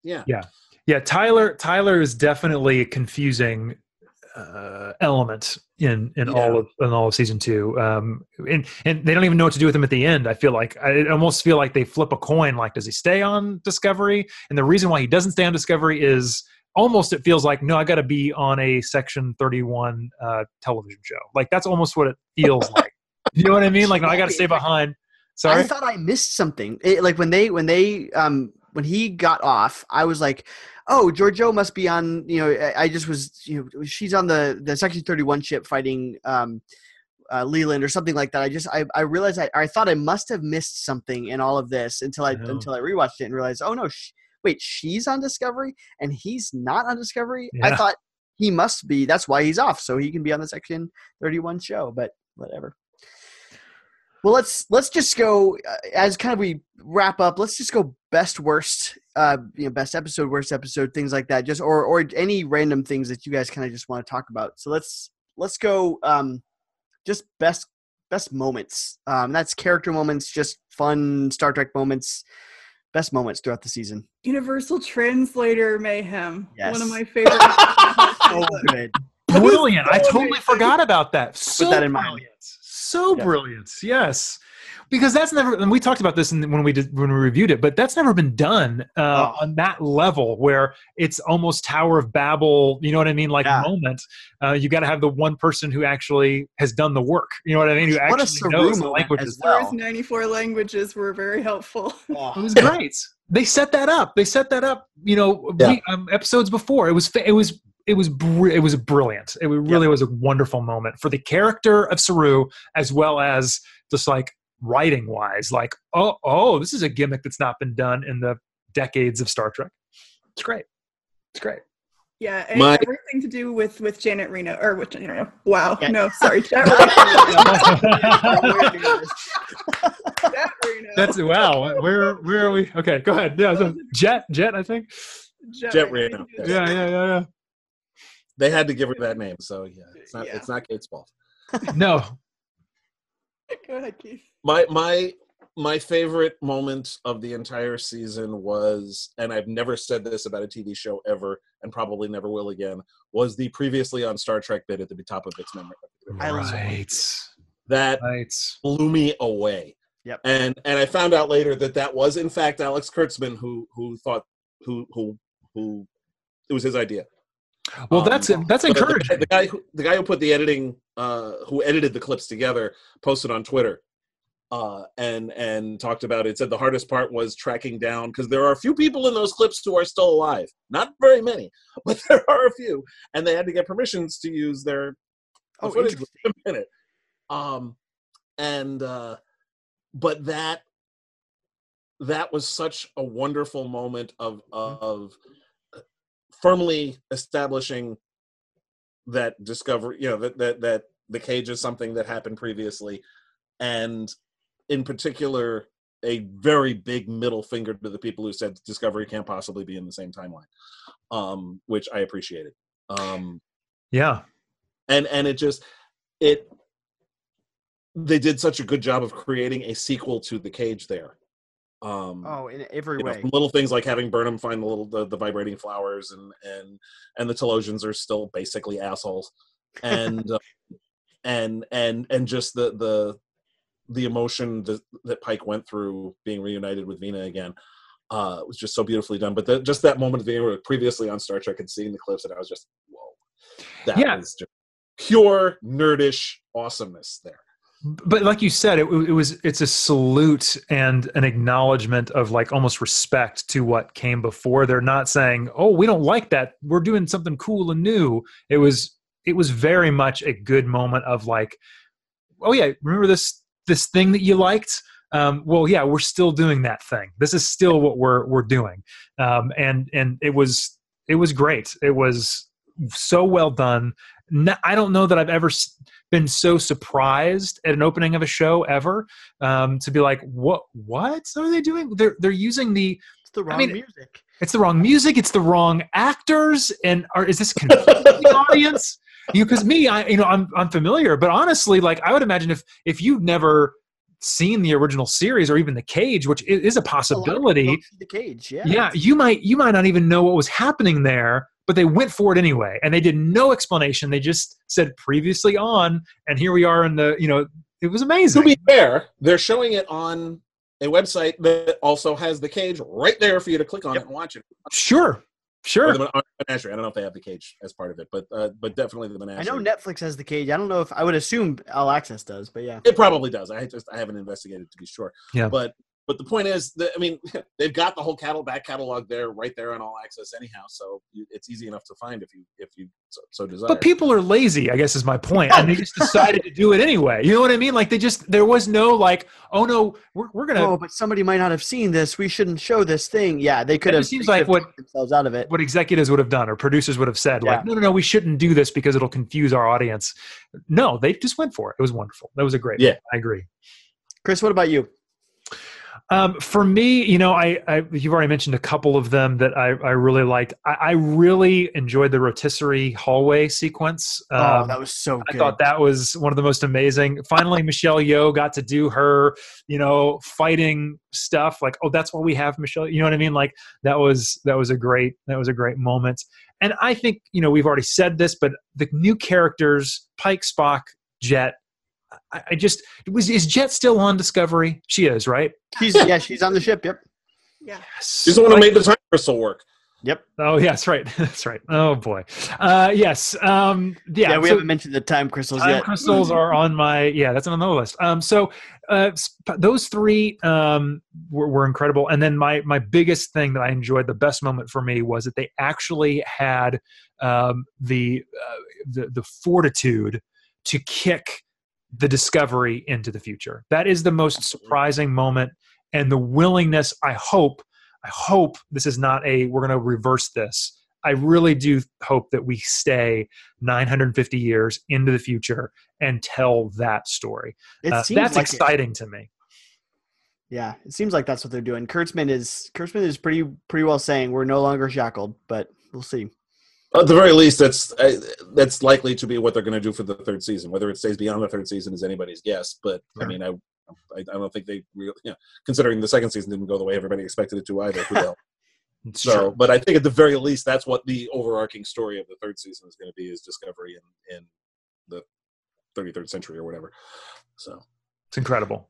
Yeah, Yeah, yeah. Tyler. Tyler is definitely a confusing uh, element in in all of in all of season two. Um, and and they don't even know what to do with him at the end. I feel like I almost feel like they flip a coin. Like, does he stay on Discovery? And the reason why he doesn't stay on Discovery is almost it feels like no, I got to be on a Section Thirty One uh, television show. Like that's almost what it feels like. You know what I mean? Like no, I got to stay behind. Sorry. I thought I missed something. It, like when they when they um when he got off, I was like, "Oh, Georgiou must be on." You know, I, I just was. You know, she's on the the Section Thirty One ship fighting um, uh, Leland or something like that. I just I, I realized I, I thought I must have missed something in all of this until I No. until I rewatched it and realized, oh no, sh- wait, she's on Discovery and he's not on Discovery. I thought he must be. That's why he's off, so he can be on the Section Thirty One show. But whatever. Well, let's let's just go uh, as kind of we wrap up. Let's just go best worst, uh, you know, best episode, worst episode, things like that. Just or or any random things that you guys kind of just want to talk about. So let's let's go. Um, just best best moments. Um, that's character moments, just fun Star Trek moments, best moments throughout the season. Universal Translator Mayhem. Yes. One of my favorite. So good. brilliant. I totally amazing. forgot about that. So that in mind. brilliant. So Yeah. brilliant. Yes. Because that's never, and we talked about this in, when we did when we reviewed it, but that's never been done uh, Oh. on that level where it's almost Tower of Babel. You know what I mean? Like Yeah. moment. Uh, you got to have the one person who actually has done the work. You know what I mean? Who What actually Saru knows the moment languages. as well. Those 94 languages were very helpful. It Oh, was great. They set that up. They set that up. You know, Yeah. we- um, episodes before. It was. fa- It was. It was. Br- it was brilliant. It really was a wonderful moment for the character of Saru, as well as just like writing wise. Like, oh, oh, this is a gimmick that's not been done in the decades of Star Trek. It's great. It's great. Yeah, and My- everything to do with with Janet Reno or with Janet Reno. Wow, Yeah. no, sorry, Janet Reno. Janet Reno. That's wow. Where where are we? Okay, go ahead. Yeah, so Jet Jet. I think. Jet Reno, Yeah, yeah, yeah, yeah. They had to give her that name, so yeah, it's not Yeah. it's not Kate's fault. No, Go ahead, Keith. My my my favorite moment of the entire season was, and I've never said this about a TV show ever, and probably never will again, was the previously on Star Trek bit at the top of its memory. Right, That right. blew me away. Yep. And and I found out later that that was in fact Alex Kurtzman who who thought who who who it was his idea. Well, Um, that's that's the- encouraging. The, guy who the guy who put the editing uh who edited the clips together posted on Twitter uh and and talked about it said the hardest part was tracking down because there are a few people in those clips who are still alive not very many but there are a few and they had to get permissions to use their Oh, footage interesting. a minute um and uh but that that was such a wonderful moment of of firmly establishing that discovery you know that that that the cage is something that happened previously and in particular a very big middle finger to the people who said discovery can't possibly be in the same timeline um which i appreciated. Um yeah. and and it just it they did such a good job of creating a sequel to the cage there um Oh, in every you know, way. little things like having Burnham find the little the, the vibrating flowers and and and the Telosians are still basically assholes and uh, and and and just the the the emotion that, that Pike went through being reunited with Vina again uh was just so beautifully done but the, just that moment they were previously on Star Trek and seeing the clips and I was just whoa that Yeah. was just pure nerdish awesomeness there but like you said it, it was it's a salute and an acknowledgement of like almost respect to what came before. They're not saying oh we don't like that. We're doing something cool and new. It was it was very much a good moment of like oh yeah remember this this thing that you liked? Um, well yeah we're still doing that thing. This is still what we're we're doing. Um, and and it was it was great. It was so well done. No- i don't know that i've ever been so surprised at an opening of a show ever um, to be like what what are they doing they're they're using the It's the wrong mean, music. it's the wrong music it's the wrong actors and are, is this confusing the audience you because me i you know i'm i'm familiar but honestly like i would imagine if if you've never seen the original series or even the cage which is a A lot of people possibility don't The cage, yeah. yeah you might you might not even know what was happening there but they went for it anyway and they did no explanation they just said previously on and here we are in the you know it was amazing To be fair, they're showing it on a website that also has the cage right there for you to click on Yep. it and watch it. sure sure the Mon- Menagerie. I don't know if they have the cage as part of it, but uh, but definitely the I know Netflix has the cage. I don't know if I would assume All Access does, but yeah. it probably does. I just I haven't investigated to be sure. Yeah. But but the point is that I mean they've got the whole cattle back catalog there right there on All Access anyhow, so it's easy enough to find if you if you so, so desire. But people are lazy, I guess is my. And they just decided to do it anyway. You know what I mean? Like they just there was no like, oh no, we're, we're gonna Oh, but somebody might not have seen this. We shouldn't show this thing. Yeah, they could have. just seems like what- themselves out of it. what executives would have done or producers would have said, like, no, no, no, we shouldn't do this because it'll confuse our audience. No, they just went for it. It was wonderful. That was a great Yeah. one. I agree. Chris, what about you? Um, for me, you know, I, I you've already mentioned a couple of them that I, I really liked. I, I really enjoyed the rotisserie hallway sequence. oh, Um, that was so good. I good. thought that was one of the most amazing. Finally, Michelle Yeoh got to do her, you know, fighting stuff. Like, oh, that's why we have Michelle. You know what I mean? Like that was that was a great that was a great moment. And I think you know we've already said this, but the new characters, Pike, Spock, Jet. I, I just was is Jet still on Discovery? She is, right? she's yeah, she's on the ship. Yep, Yeah. She's the one who made the time crystal work. yep. Oh, yeah, that's right. That's right. Oh boy. Uh, yes. Um, yeah. Yeah, we so- haven't mentioned the time crystals yet. time yet. crystals are on my yeah that's on the list um so uh sp- those three um were, were incredible and then my my biggest thing that i enjoyed the best moment for me was that they actually had um the uh, the the fortitude to kick the discovery into the future that is the most surprising moment and the willingness i hope i hope this is not a we're going to reverse this I really do hope that we stay 950 years into the future and tell that story. It Uh, seems that's like it. exciting to me. Yeah, it seems like that's what they're doing. Kurtzman is Kurtzman is pretty pretty well saying we're no longer shackled, but we'll see. At the very least, that's uh, that's likely to be what they're going to do for the third season. Whether it stays beyond the third season is anybody's guess. But I mean, I, I I don't think they really, you know, considering the second season didn't go the way everybody expected it to either. Who? So, but I think at the very least, that's what the overarching story of the third season is going to be: is discovery in in the 33rd century or whatever. So, It's incredible.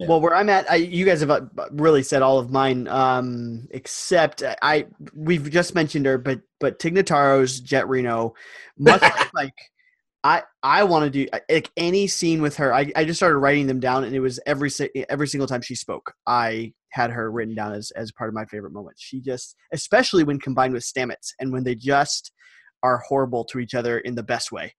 Yeah. Well, where I'm at, I, you guys have uh, really said all of mine, um, except I we've just mentioned her, but but Tig Notaro's Jet Reno, much like I I want to do like any scene with her. I, I just started writing them down, and it was every every single time she spoke, I had her written down as as part of my favorite moments. She just, especially when combined with Stamets, and when they just are horrible to each other in the best way.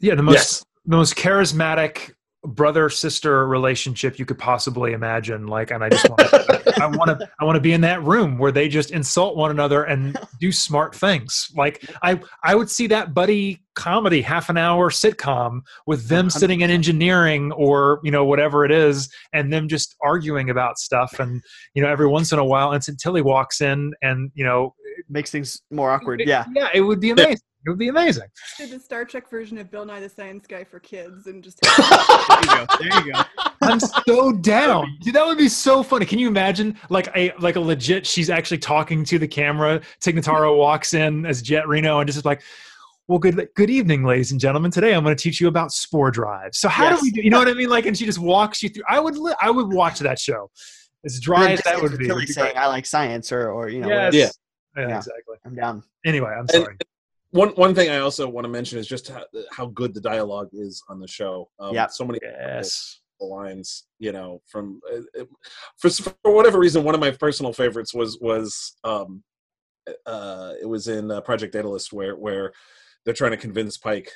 Yeah, the most Yes. the most charismatic brother sister relationship you could possibly imagine like and i just want to i want to i want to be in that room where they just insult one another and do smart things. Like i i would see that buddy comedy half an hour sitcom with them sitting in engineering or you know whatever it is and them just arguing about stuff. And you know every once in a while Ensign Tilly walks in and you know Makes things more awkward. Yeah. yeah it would be amazing it would be amazing Do the Star Trek version of Bill Nye the Science Guy for kids and just There you go. There you go. I'm so down. Dude, that would be so funny. Can you imagine like a like a legit she's actually talking to the camera. Tig Notaro walks in as Jet Reno and just is like, well, good good evening, ladies and gentlemen. Today I'm going to teach you about spore drives. So how Yes. do we do you know what I mean? Like and she just walks you through I would li- I would watch that show. As dry as that would be. it Tilly would be saying. I like science or or you know Yes. Yeah. Yeah, Yeah. exactly. I'm down. Anyway, I'm And- sorry. one one thing I also want to mention is just how, how good the dialogue is on the show. Um, Yep. so many Yes. lines, you know, from uh, it- for for whatever reason, one of my personal favorites was was um, uh, it was in uh, Project Daedalus where where they're trying to convince Pike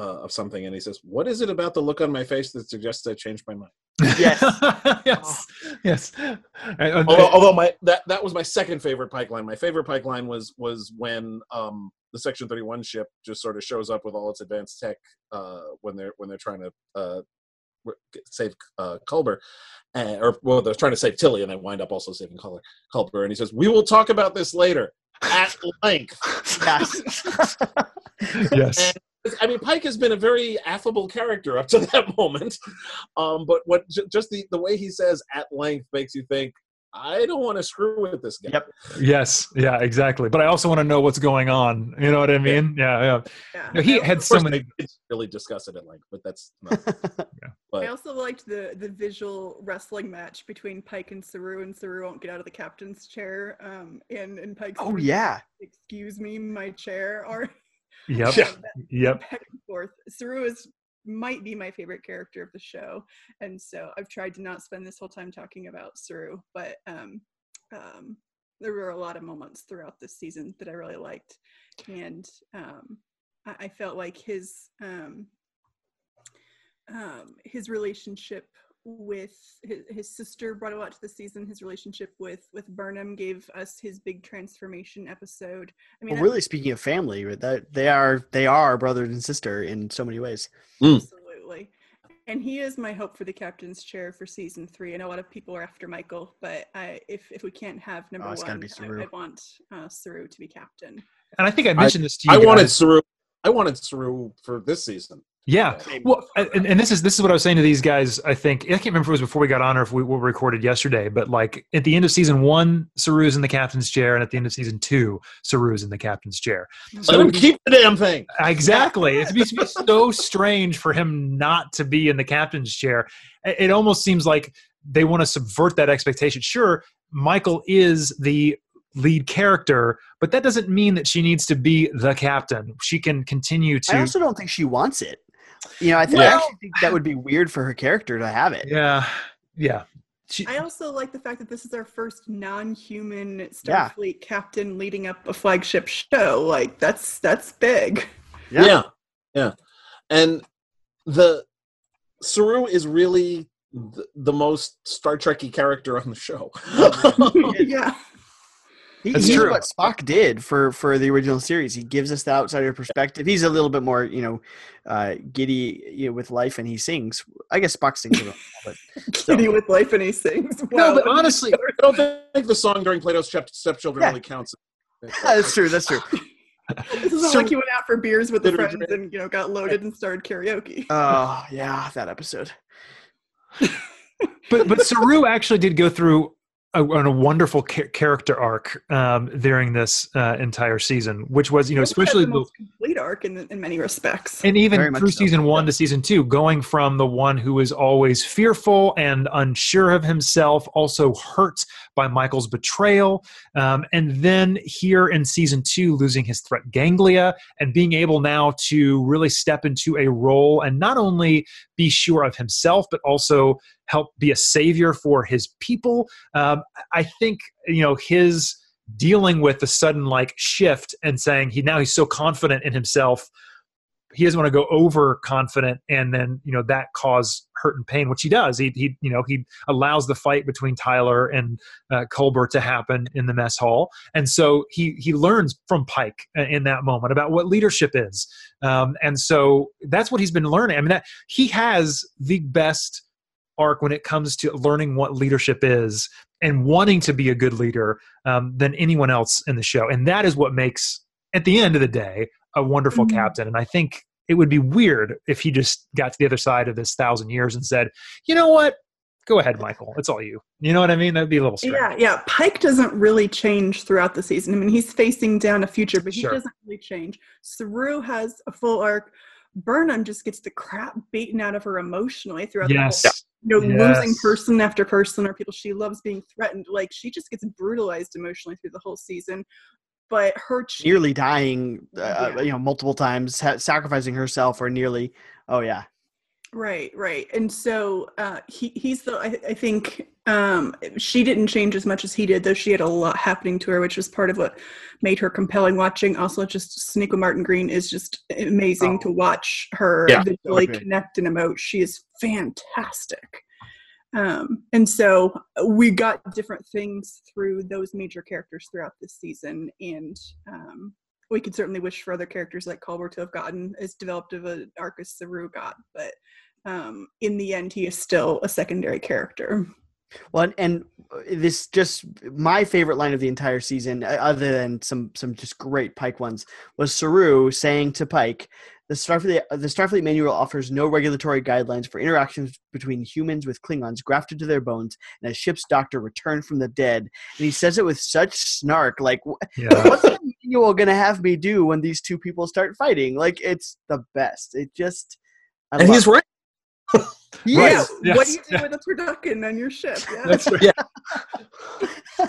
uh, of something, and he says, "What is it about the look on my face that suggests I changed my mind?" Yes. yes. Yes. And- and- although, although my that that was my second favorite pike line. My favorite pike line was was when um, the Section Thirty One ship just sort of shows up with all its advanced tech uh, when they're when they're trying to uh, save uh, Culber, uh, or well, they're trying to save Tilly, and they wind up also saving Culber. Culber, and he says, "We will talk about this later at length." Yes. yes. I mean, Pike has been a very affable character up to that moment, um, but what ju- just the the way he says "at length" makes you think. I don't want to screw with this guy. Yep. Yes, yeah, exactly. But I also want to know what's going on. You know what I mean? Yeah, yeah. yeah. No, he I had so many. they did really discuss it at length, but that's not, I but also liked the the visual wrestling match between Pike and Saru, and Saru won't get out of the captain's chair. Um, and and Pike. oh yeah. Excuse me, my chair. Or Yep, Yeah. yep. back and forth. Saru is might be my favorite character of the show, and so I've tried to not spend this whole time talking about Saru, but um, um, there were a lot of moments throughout this season that I really liked, and um, I, I felt like his um, um, his relationship with his, his sister brought a lot to the season. His relationship with with Burnham gave us his big transformation episode. I mean, Well, really speaking of family, that they are they are brother and sister in so many ways. Absolutely. And he is my hope for the captain's chair for season three. I know a lot of people are after Michael, but I, if if we can't have number Oh, it's gotta one, be I, Saru. I want uh, Saru to be captain. And I think I mentioned this to you. I wanted guys. Saru. I wanted Saru for this season. Yeah. Well, and, and this is this is what I was saying to these guys. I think I can't remember if it was before we got on or if we were recorded yesterday. But like at the end of season one, Saru's in the captain's chair, and at the end of season two, Saru's in the captain's chair. So Let him keep the damn thing. Exactly. It'd be, it'd be so strange for him not to be in the captain's chair. It it almost seems like they want to subvert that expectation. Sure, Michael is the lead character, but that doesn't mean that she needs to be the captain. She can continue to. I also don't think she wants it. You know, I, th- I actually think that would be weird for her character to have it. yeah. Yeah. She, I also like the fact that this is our first non-human Yeah. Starfleet captain leading up a flagship show. Like that's that's big. Yeah. Yeah. yeah, And the Saru is really the, the most Star Trekky character on the show. yeah. He, That's he's true. what Spock did for for the original series. He gives us the outsider perspective. He's a little bit more, you know, uh, giddy you know, with life, and he sings. I guess Spock sings a little, but Kitty with life and he sings. no, but honestly, I don't think the song during Plato's Step- Stepchildren Yeah. really counts. that's true. That's true. this isn't So- like you went out for beers with the Literally- friends and you know got loaded and started karaoke. Oh yeah, that episode. but but Saru actually did go through a, a wonderful cha- character arc um, during this uh, entire season, which was you know It especially the the, complete arc in, in many respects. and even much through so. season one to season two, going from the one who is always fearful and unsure of himself, also hurt by Michael's betrayal, um, and then here in season two, losing his threat ganglia and being able now to really step into a role and not only be sure of himself, but also help be a savior for his people. Um, I think you know his dealing with the sudden like shift and saying he now he's so confident in himself he doesn't want to go overconfident and then you know that cause hurt and pain, which he does. He he you know he allows the fight between Tyler and uh, Culber to happen in the mess hall, and so he he learns from Pike in that moment about what leadership is, um, and so that's what he's been learning. I mean, that he has the best arc when it comes to learning what leadership is and wanting to be a good leader um, than anyone else in the show, and that is what makes at the end of the day a wonderful Mhm. captain. And I think it would be weird if he just got to the other side of this thousand years and said, you know what? Go ahead, Michael. It's all you. You know what I mean? That'd be a little strange. Yeah, yeah. Pike doesn't really change throughout the season. I mean, he's facing down a future, but he Sure. doesn't really change. Saru has a full arc. Burnham just gets the crap beaten out of her emotionally throughout the whole Yes. you know, Yes. losing person after person or people she loves being threatened. Like she just gets brutalized emotionally through the whole season. But her ch- nearly dying, uh, Yeah. you know, multiple times, ha- sacrificing herself, or nearly. Oh yeah, Right, right. And so uh, he he's the I, I think um, she didn't change as much as he did, though she had a lot happening to her, which was part of what made her compelling watching. Also, just Sonequa Martin Green is just amazing Oh. to watch her Yeah, visually okay. connect and emote. She is fantastic. Um, and so we got different things through those major characters throughout this season, and um, we could certainly wish for other characters like Culber to have gotten as developed of an arc as Saru got, but um, in the end, he is still a secondary character. Well, and, this just my favorite line of the entire season, uh, other than some some just great Pike ones, was Saru saying to Pike, "The Starfleet the Starfleet manual offers no regulatory guidelines for interactions between humans with Klingons grafted to their bones, and a ship's doctor returned from the dead." And he says it with such snark, like, Yeah. "What's the manual gonna have me do when these two people start fighting?" Like, it's the best. It just, I and he's it. right. He Right. is. Yeah, what do you do yeah. with a turducken on your ship? Yeah. That's right. Yeah.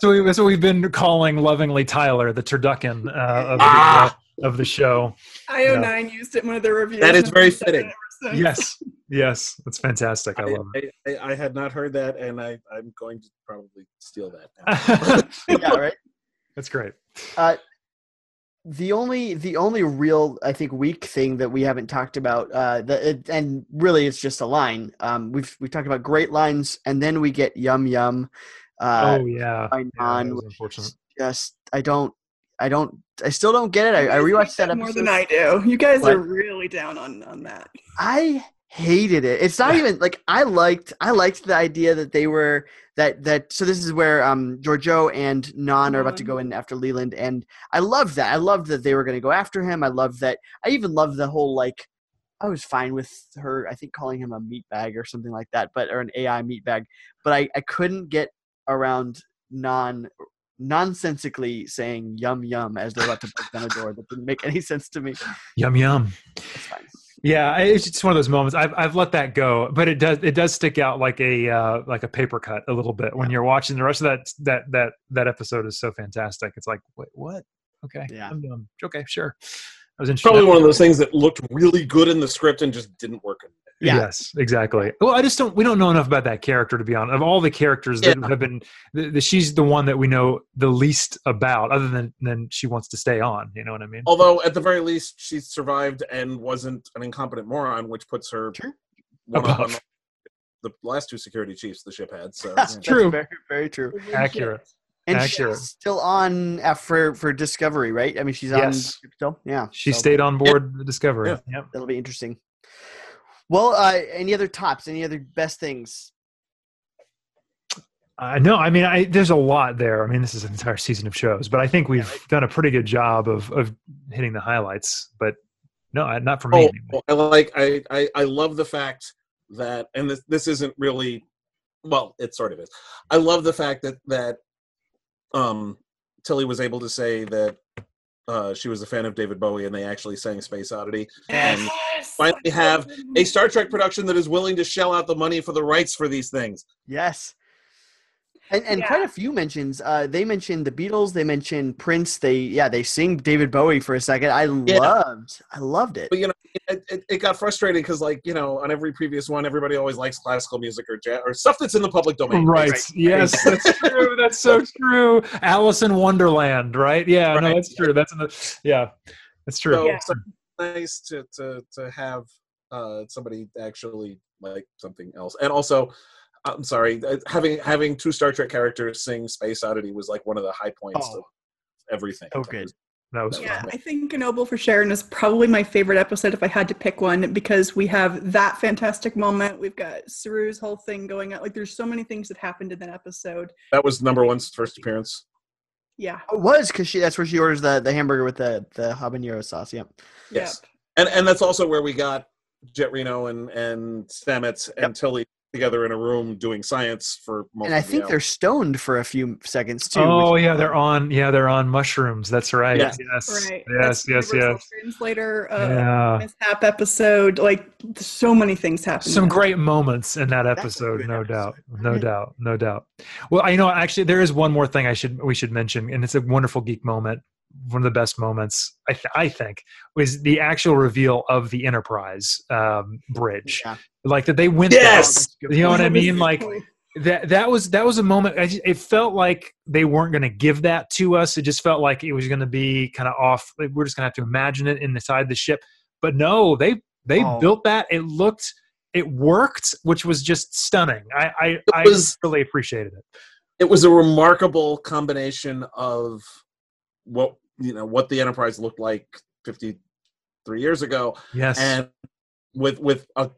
So, we, so we've been calling lovingly Tyler the turducken uh, of, the, Ah. uh, of the show. IO9 used it in one of their reviews. That is very I've said it fitting. Yes, yes, that's fantastic. I love I, I, I had not heard that, and I, I'm going to probably steal that. Now. yeah, right. that's great. The only the only real I think weak thing that we haven't talked about uh the, it, and really it's just a line um we've we talked about great lines and then we get yum yum uh oh yeah, by yeah Nhan that unfortunate. just I don't I don't I still don't get it I, You I rewatched hate that more episode than I do. You guys What? are really down on on that. I hated it. It's not even like I liked I liked the idea that they were that that so this is where um Georgiou and Nhan are about to go in after Leland and I loved that. I loved that they were gonna go after him. I loved that I even loved the whole like I was fine with her I think calling him a meat bag or something like that, but or an AI meat bag. But I, I couldn't get around Nhan nonsensically saying yum yum as they're about to break down a door. That didn't make any sense to me. Yum yum. It's fine. Yeah, it's just one of those moments. I've I've let that go, but it does it does stick out like a uh, like a paper cut a little bit when Yeah. you're watching. The rest of that that that that episode is so fantastic. It's like wait, what? Okay, Yeah. I'm done. Okay, sure. I was interested. Probably one of those things that looked really good in the script and just didn't work. in Yeah. Yes, exactly. Well, I just don't. We don't know enough about that character to be honest. Of all the characters that Yeah. have been, the, the, she's the one that we know the least about, other than than she wants to stay on. You know what I mean? Although at the very least she survived and wasn't an incompetent moron, which puts her Sure. one up Above. the last two security chiefs the ship had. So That's yeah. True. very, very true. Accurate. And Accurate. she's still on uh, for for Discovery, right? I mean, she's on Yes. still. Yeah, She so stayed on board the Discovery. Yeah. Yep. That'll be interesting. Well, uh, any other tops? Any other best things? Uh, no, I mean, I, there's a lot there. I mean, this is an entire season of shows, but I think we've done a pretty good job of of hitting the highlights. But no, not for me. Oh, anyway. I like I, I I love the fact that and this this isn't really well, it sort of is. I love the fact that that um Tilly was able to say that uh, she was a fan of David Bowie and they actually sang Space Oddity. And Yes! finally have a Star Trek production that is willing to shell out the money for the rights for these things. Yes. And, and Yeah. quite a few mentions. Uh, they mentioned the Beatles. They mentioned Prince. They yeah, they sing David Bowie for a second. I Yeah. loved. I loved it. But you know, it, it, it got frustrating because, like, you know, on every previous one, everybody always likes classical music or jazz or stuff that's in the public domain. Right. Right. Yes, that's true. That's so true. Alice in Wonderland, right? Yeah, no, that's true. That's in the yeah, that's true. So, Yeah. so, nice to to to have uh, somebody actually like something else, and also. I'm sorry. uh, Having having two Star Trek characters sing "Space Oddity" was like one of the high points Oh. of everything. So That good. was- That was Yeah, fun. I think An Obol for Charon is probably my favorite episode if I had to pick one because we have that fantastic moment. We've got Saru's whole thing going on. Like, there's so many things that happened in that episode. That was number one's first appearance. Yeah. Oh, It was because she that's where she orders the, the hamburger with the, the habanero sauce. Yep. Yes. Yep. and and that's also where we got Jet Reno and and Stamets and Tilly together in a room doing science for most. And I of the think hour. they're stoned for a few seconds too. Oh yeah, they're on. Yeah, they're on mushrooms. That's right. Yeah. Yes. Right. Yes. That's Yes. Yes. Translator uh, Yeah. mishap episode. Like, so many things happen. Some great moments in that episode, no episode. doubt, no doubt, no doubt. Well, I you know actually there is one more thing I should we should mention, and it's a wonderful geek moment. One of the best moments I, th- I think was the actual reveal of the Enterprise um, bridge, Yeah. Like that they went. Yes! there. you know what I mean? Like that that was that was a moment I just, it felt like they weren't going to give that to us it just felt like it was going to be kind of off like we're just going to have to imagine it inside the ship but no they they Oh. built that it looked it worked which was just stunning i i, I was- really appreciated it it was a remarkable combination of what you know what the Enterprise looked like 53 years ago, yes and with with a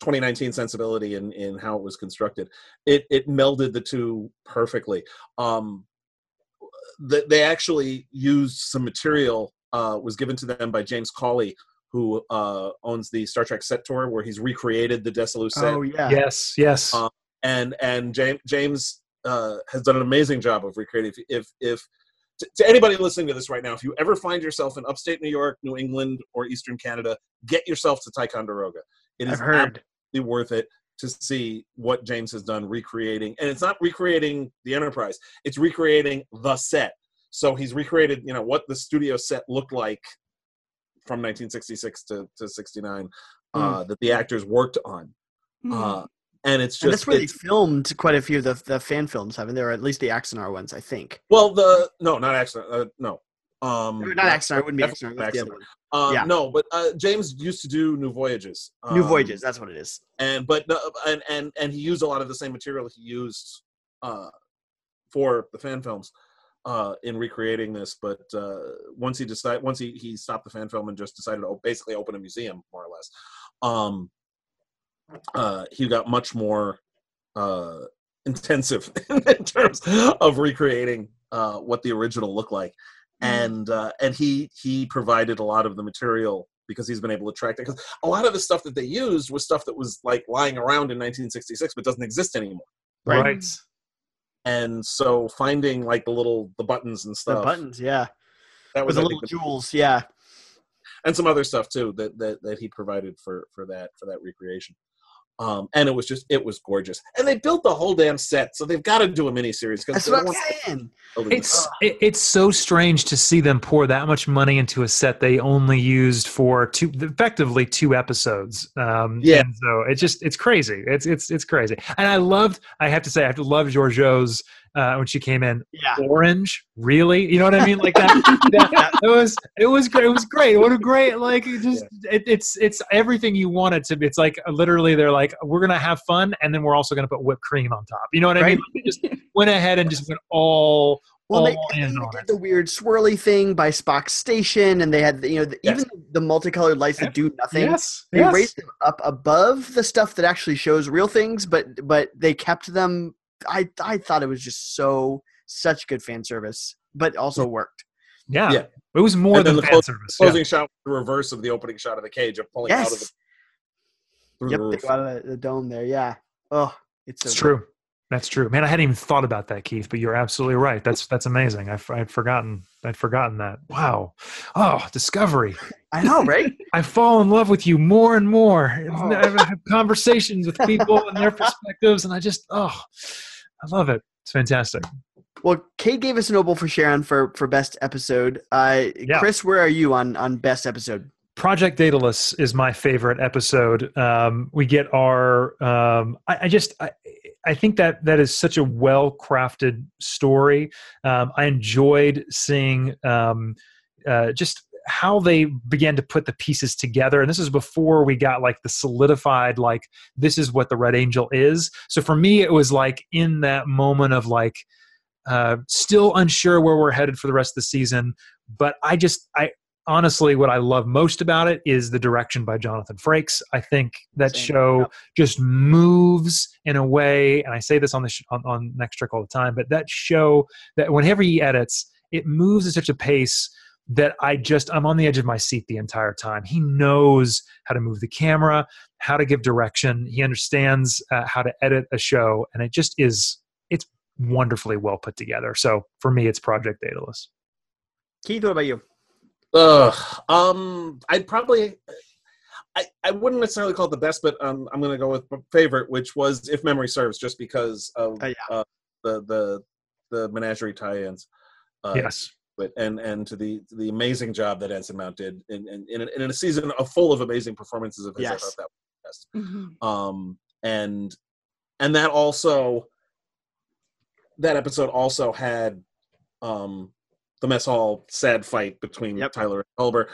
2019 sensibility in in how it was constructed. It it melded the two perfectly. Um, th- they actually used some material uh, was given to them by James Cawley, who uh, owns the Star Trek set tour, where he's recreated the Desilu set Oh yeah. yes yes Uh, and and James James uh, has done an amazing job of recreating. If if, if to, to anybody listening to this right now, if you ever find yourself in upstate New York, New England, or Eastern Canada, get yourself to Ticonderoga. It is heard. absolutely worth it to see what James has done recreating, and it's not recreating the Enterprise; it's recreating the set. So he's recreated, you know, what the studio set looked like from 1966 to, to 69 uh, that the actors worked on. Hmm. Uh, and it's And just that's where they filmed quite a few of the, the fan films, haven't there Or at least the Axanar ones, I think. Well, the no, not Axanar. Uh, no, um, Or not Axanar, it wouldn't be definitely Axanar. That's the other Axanar. one. Um, yeah. No, but uh, James used to do New Voyages. New um, Voyages, that's what it is. and but no, and and and he used a lot of the same material he used uh, for the fan films uh, in recreating this. But uh, once he decided, once he he stopped the fan film and just decided to basically open a museum, more or less, um, uh, he got much more uh, intensive in terms of recreating uh, what the original looked like, and uh, and he he provided a lot of the material because he's been able to track it. Because a lot of the stuff that they used was stuff that was like lying around in 1966 but doesn't exist anymore. Right. right And so finding like the little the buttons and The stuff buttons, yeah. that With was the little the- jewels, yeah. and some other stuff too that that that he provided for for that for that recreation. Um, and it was just it was gorgeous, and they built the whole damn set, so they've got to do a miniseries because That's what I'm saying. it's it, it's so strange to see them pour that much money into a set they only used for two effectively two episodes. Um Yeah. and so it's just it's crazy. It's it's it's crazy. And i loved i have to say i have to love Georgiou's uh when she came in Yeah. orange really you know what i mean like that, that it was it was great it was great what a great like it just it, it's it's everything you want it to be it's like literally they're like we're gonna have fun and then we're also gonna put whipped cream on top you know what i mean They just went ahead and just went all Well, they, all they did it. the weird swirly thing by Spock's station, and they had you know the, Yes. even the multicolored lights that do nothing. yes They yes. raised them up above the stuff that actually shows real things, but but they kept them. I I thought it was just so such good fan service, but also mm. worked. yeah. Yeah. it was more And than the fan clo- service yeah. closing shot the reverse of the opening shot of the cage of pulling out of the through Yep, the roof. out of the, the dome there. Yeah. Oh, it's so It's true. That's true, man. I hadn't even thought about that, Keith. But you're absolutely right. That's that's amazing. I, I'd forgotten. I'd forgotten that. Wow. Oh, discovery. I know, right? I fall in love with you more and more. Oh. I have conversations with people and their perspectives, and I just oh, I love it. It's fantastic. well, Kate gave us an Obol for Charon for for best episode. Uh, Yeah. Chris, where are you on on best episode? Project Daedalus is my favorite episode. Um, we get our. Um, I, I just. I, I think that that is such a well crafted story. Um, I enjoyed seeing um, uh, just how they began to put the pieces together and this is before we got like the solidified like this is what the red angel is. So for me it was like in that moment of like uh, still unsure where we're headed for the rest of the season but i just i honestly what i love most about it is the direction by jonathan frakes. I think that Same. show just moves in a way and i say this on the sh- on, on Next Trek all the time but that show that whenever he edits it moves at such a pace that I just I'm on the edge of my seat the entire time. He knows how to move the camera, how to give direction. He understands uh, how to edit a show, and it just is it's wonderfully well put together. So for me, it's Project Daedalus. Keith, what about you? Ugh. Um, I'd probably. I, I wouldn't necessarily call it the best, but um, I'm going to go with my favorite, which was, if memory serves, just because of Oh, yeah. uh, the the the menagerie tie-ins. Uh, yes, but and and to the the amazing job that Anson Mount did in in, in, a, in a season full of amazing performances of his. I Yes. thought that was Mhm. the best. Um, and and that also that episode also had um the mess hall sad fight between Yep. Tyler and Culber,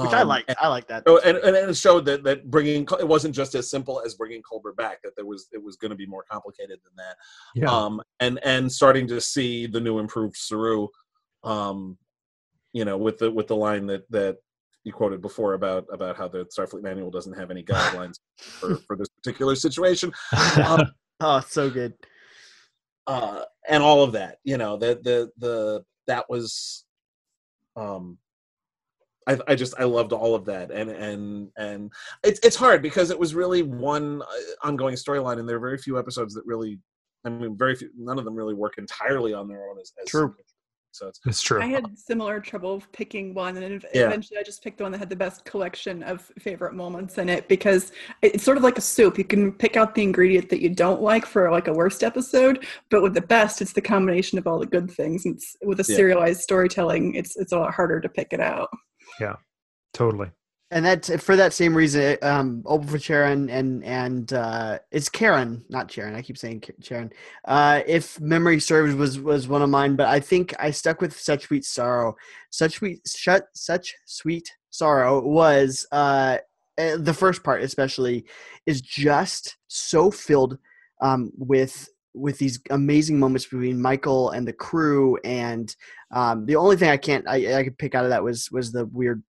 Which I um, like. I like that. so, and, and it showed that that bringing it wasn't just as simple as bringing Culber back. That there was it was going to be more complicated than that. yeah, Um, and and starting to see the new improved Saru, um, you know, with the with the line that that you quoted before about about how the Starfleet manual doesn't have any guidelines for for this particular situation. Um, Oh, so good. uh, and all of that. You know, the the the that was, um, I I just I loved all of that, and and and it's it's hard because it was really one uh, ongoing storyline, and there are very few episodes that really, I mean, very few, none of them really work entirely on their own as, as True. So it's it's true. I had similar trouble picking one, and ev- Yeah. eventually I just picked the one that had the best collection of favorite moments in it because it's sort of like a soup. You can pick out the ingredient that you don't like for like a worst episode, but with the best, it's the combination of all the good things. It's with a Yeah. serialized storytelling, it's it's a lot harder to pick it out. Yeah, totally. And that's for that same reason, um, Obol for Sharon and and uh, it's Karen, not Sharon. I keep saying Sharon. Uh, if memory serves, was was one of mine, but I think I stuck with Such Sweet Sorrow. Such sweet, shut, such sweet sorrow was uh, uh, the first part, especially, is just so filled um, with with these amazing moments between Michael and the crew, and um, the only thing I can't I, I could pick out of that was was the weird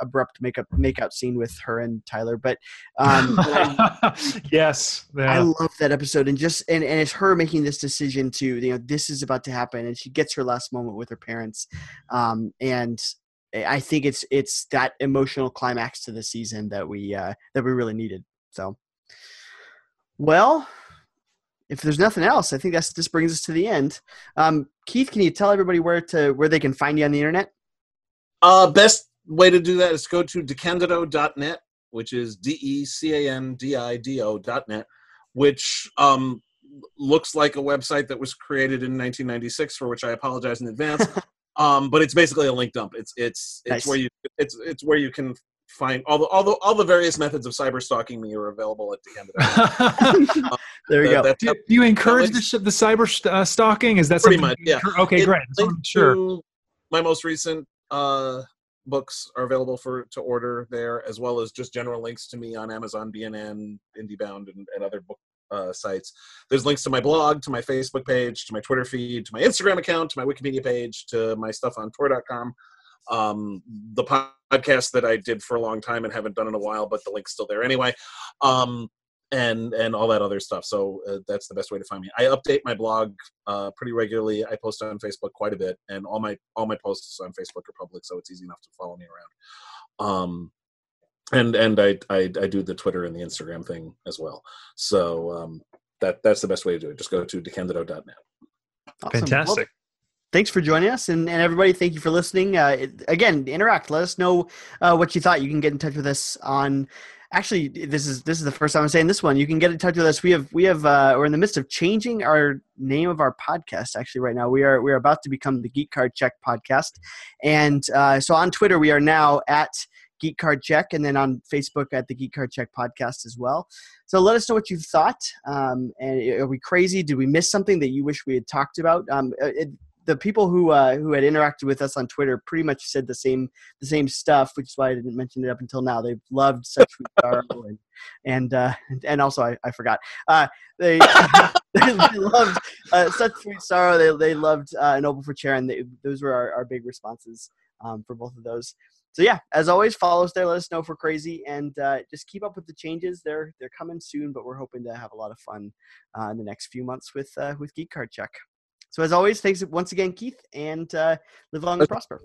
abrupt makeup makeout scene with her and Tyler. But um, I, yes, I love that episode, and just and, and it's her making this decision to you know this is about to happen, and she gets her last moment with her parents, um, and I think it's it's that emotional climax to the season that we uh, that we really needed. So, well. If there's nothing else, I think that's this brings us to the end. Um, Keith, can you tell everybody where to where they can find you on the internet? Uh, best way to do that is go to decandido.net, which is D E C A N D I D O dot net, which um, looks like a website that was created in 1996, for which I apologize in advance. um, but it's basically a link dump. It's it's it's Nice. where you it's it's where you can find all the all the all the various methods of cyber stalking me are available at decandido. There you That- go. do, do you encourage the, the cyber st- uh, stalking? Is that Pretty something much, yeah. encour- Okay, It great. Just wanna links make sure. my most recent uh, books are available for to order there, as well as just general links to me on Amazon, BNN, IndieBound, and, and other book uh, sites. There's links to my blog, to my Facebook page, to my Twitter feed, to my Instagram account, to my Wikipedia page, to my stuff on Tor.com. Um, the podcast that I did for a long time and haven't done in a while, but the link's still there anyway. Um, and and all that other stuff. So uh, that's the best way to find me. I update my blog uh, pretty regularly. I post on Facebook quite a bit, and all my all my posts on Facebook are public, so it's easy enough to follow me around. Um, and and I, I I do the Twitter and the Instagram thing as well. So um, that that's the best way to do it. Just go to decandido.net. Awesome. Well, Fantastic. thanks for joining us and, and everybody thank you for listening uh, again interact let us know uh, what you thought you can get in touch with us on actually this is this is the first time i'm saying this one. You can get in touch with us. We have we have uh, we're in the midst of changing our name of our podcast actually right now. We are we are about to become the geek card check podcast. And uh, so on twitter we are now at geek card check and then on facebook at the geek card check podcast as well. So let us know what you thought. Um, and are we crazy? Did we miss something that you wish we had talked about? Um, it, the people who uh, who had interacted with us on Twitter pretty much said the same the same stuff, which is why I didn't mention it up until now. They loved such sweet sorrow and and uh, and also I, I forgot uh, they, they loved uh, such sweet sorrow. They they loved uh, Noble for Chair, and they, those were our, our big responses um, for both of those. So yeah, as always, follow us there. Let us know if we're crazy, and uh, just keep up with the changes. They're they're coming soon, but we're hoping to have a lot of fun uh, in the next few months with uh, with Geek Card Check. So as always, thanks once again, Keith, and uh, live long and prosper.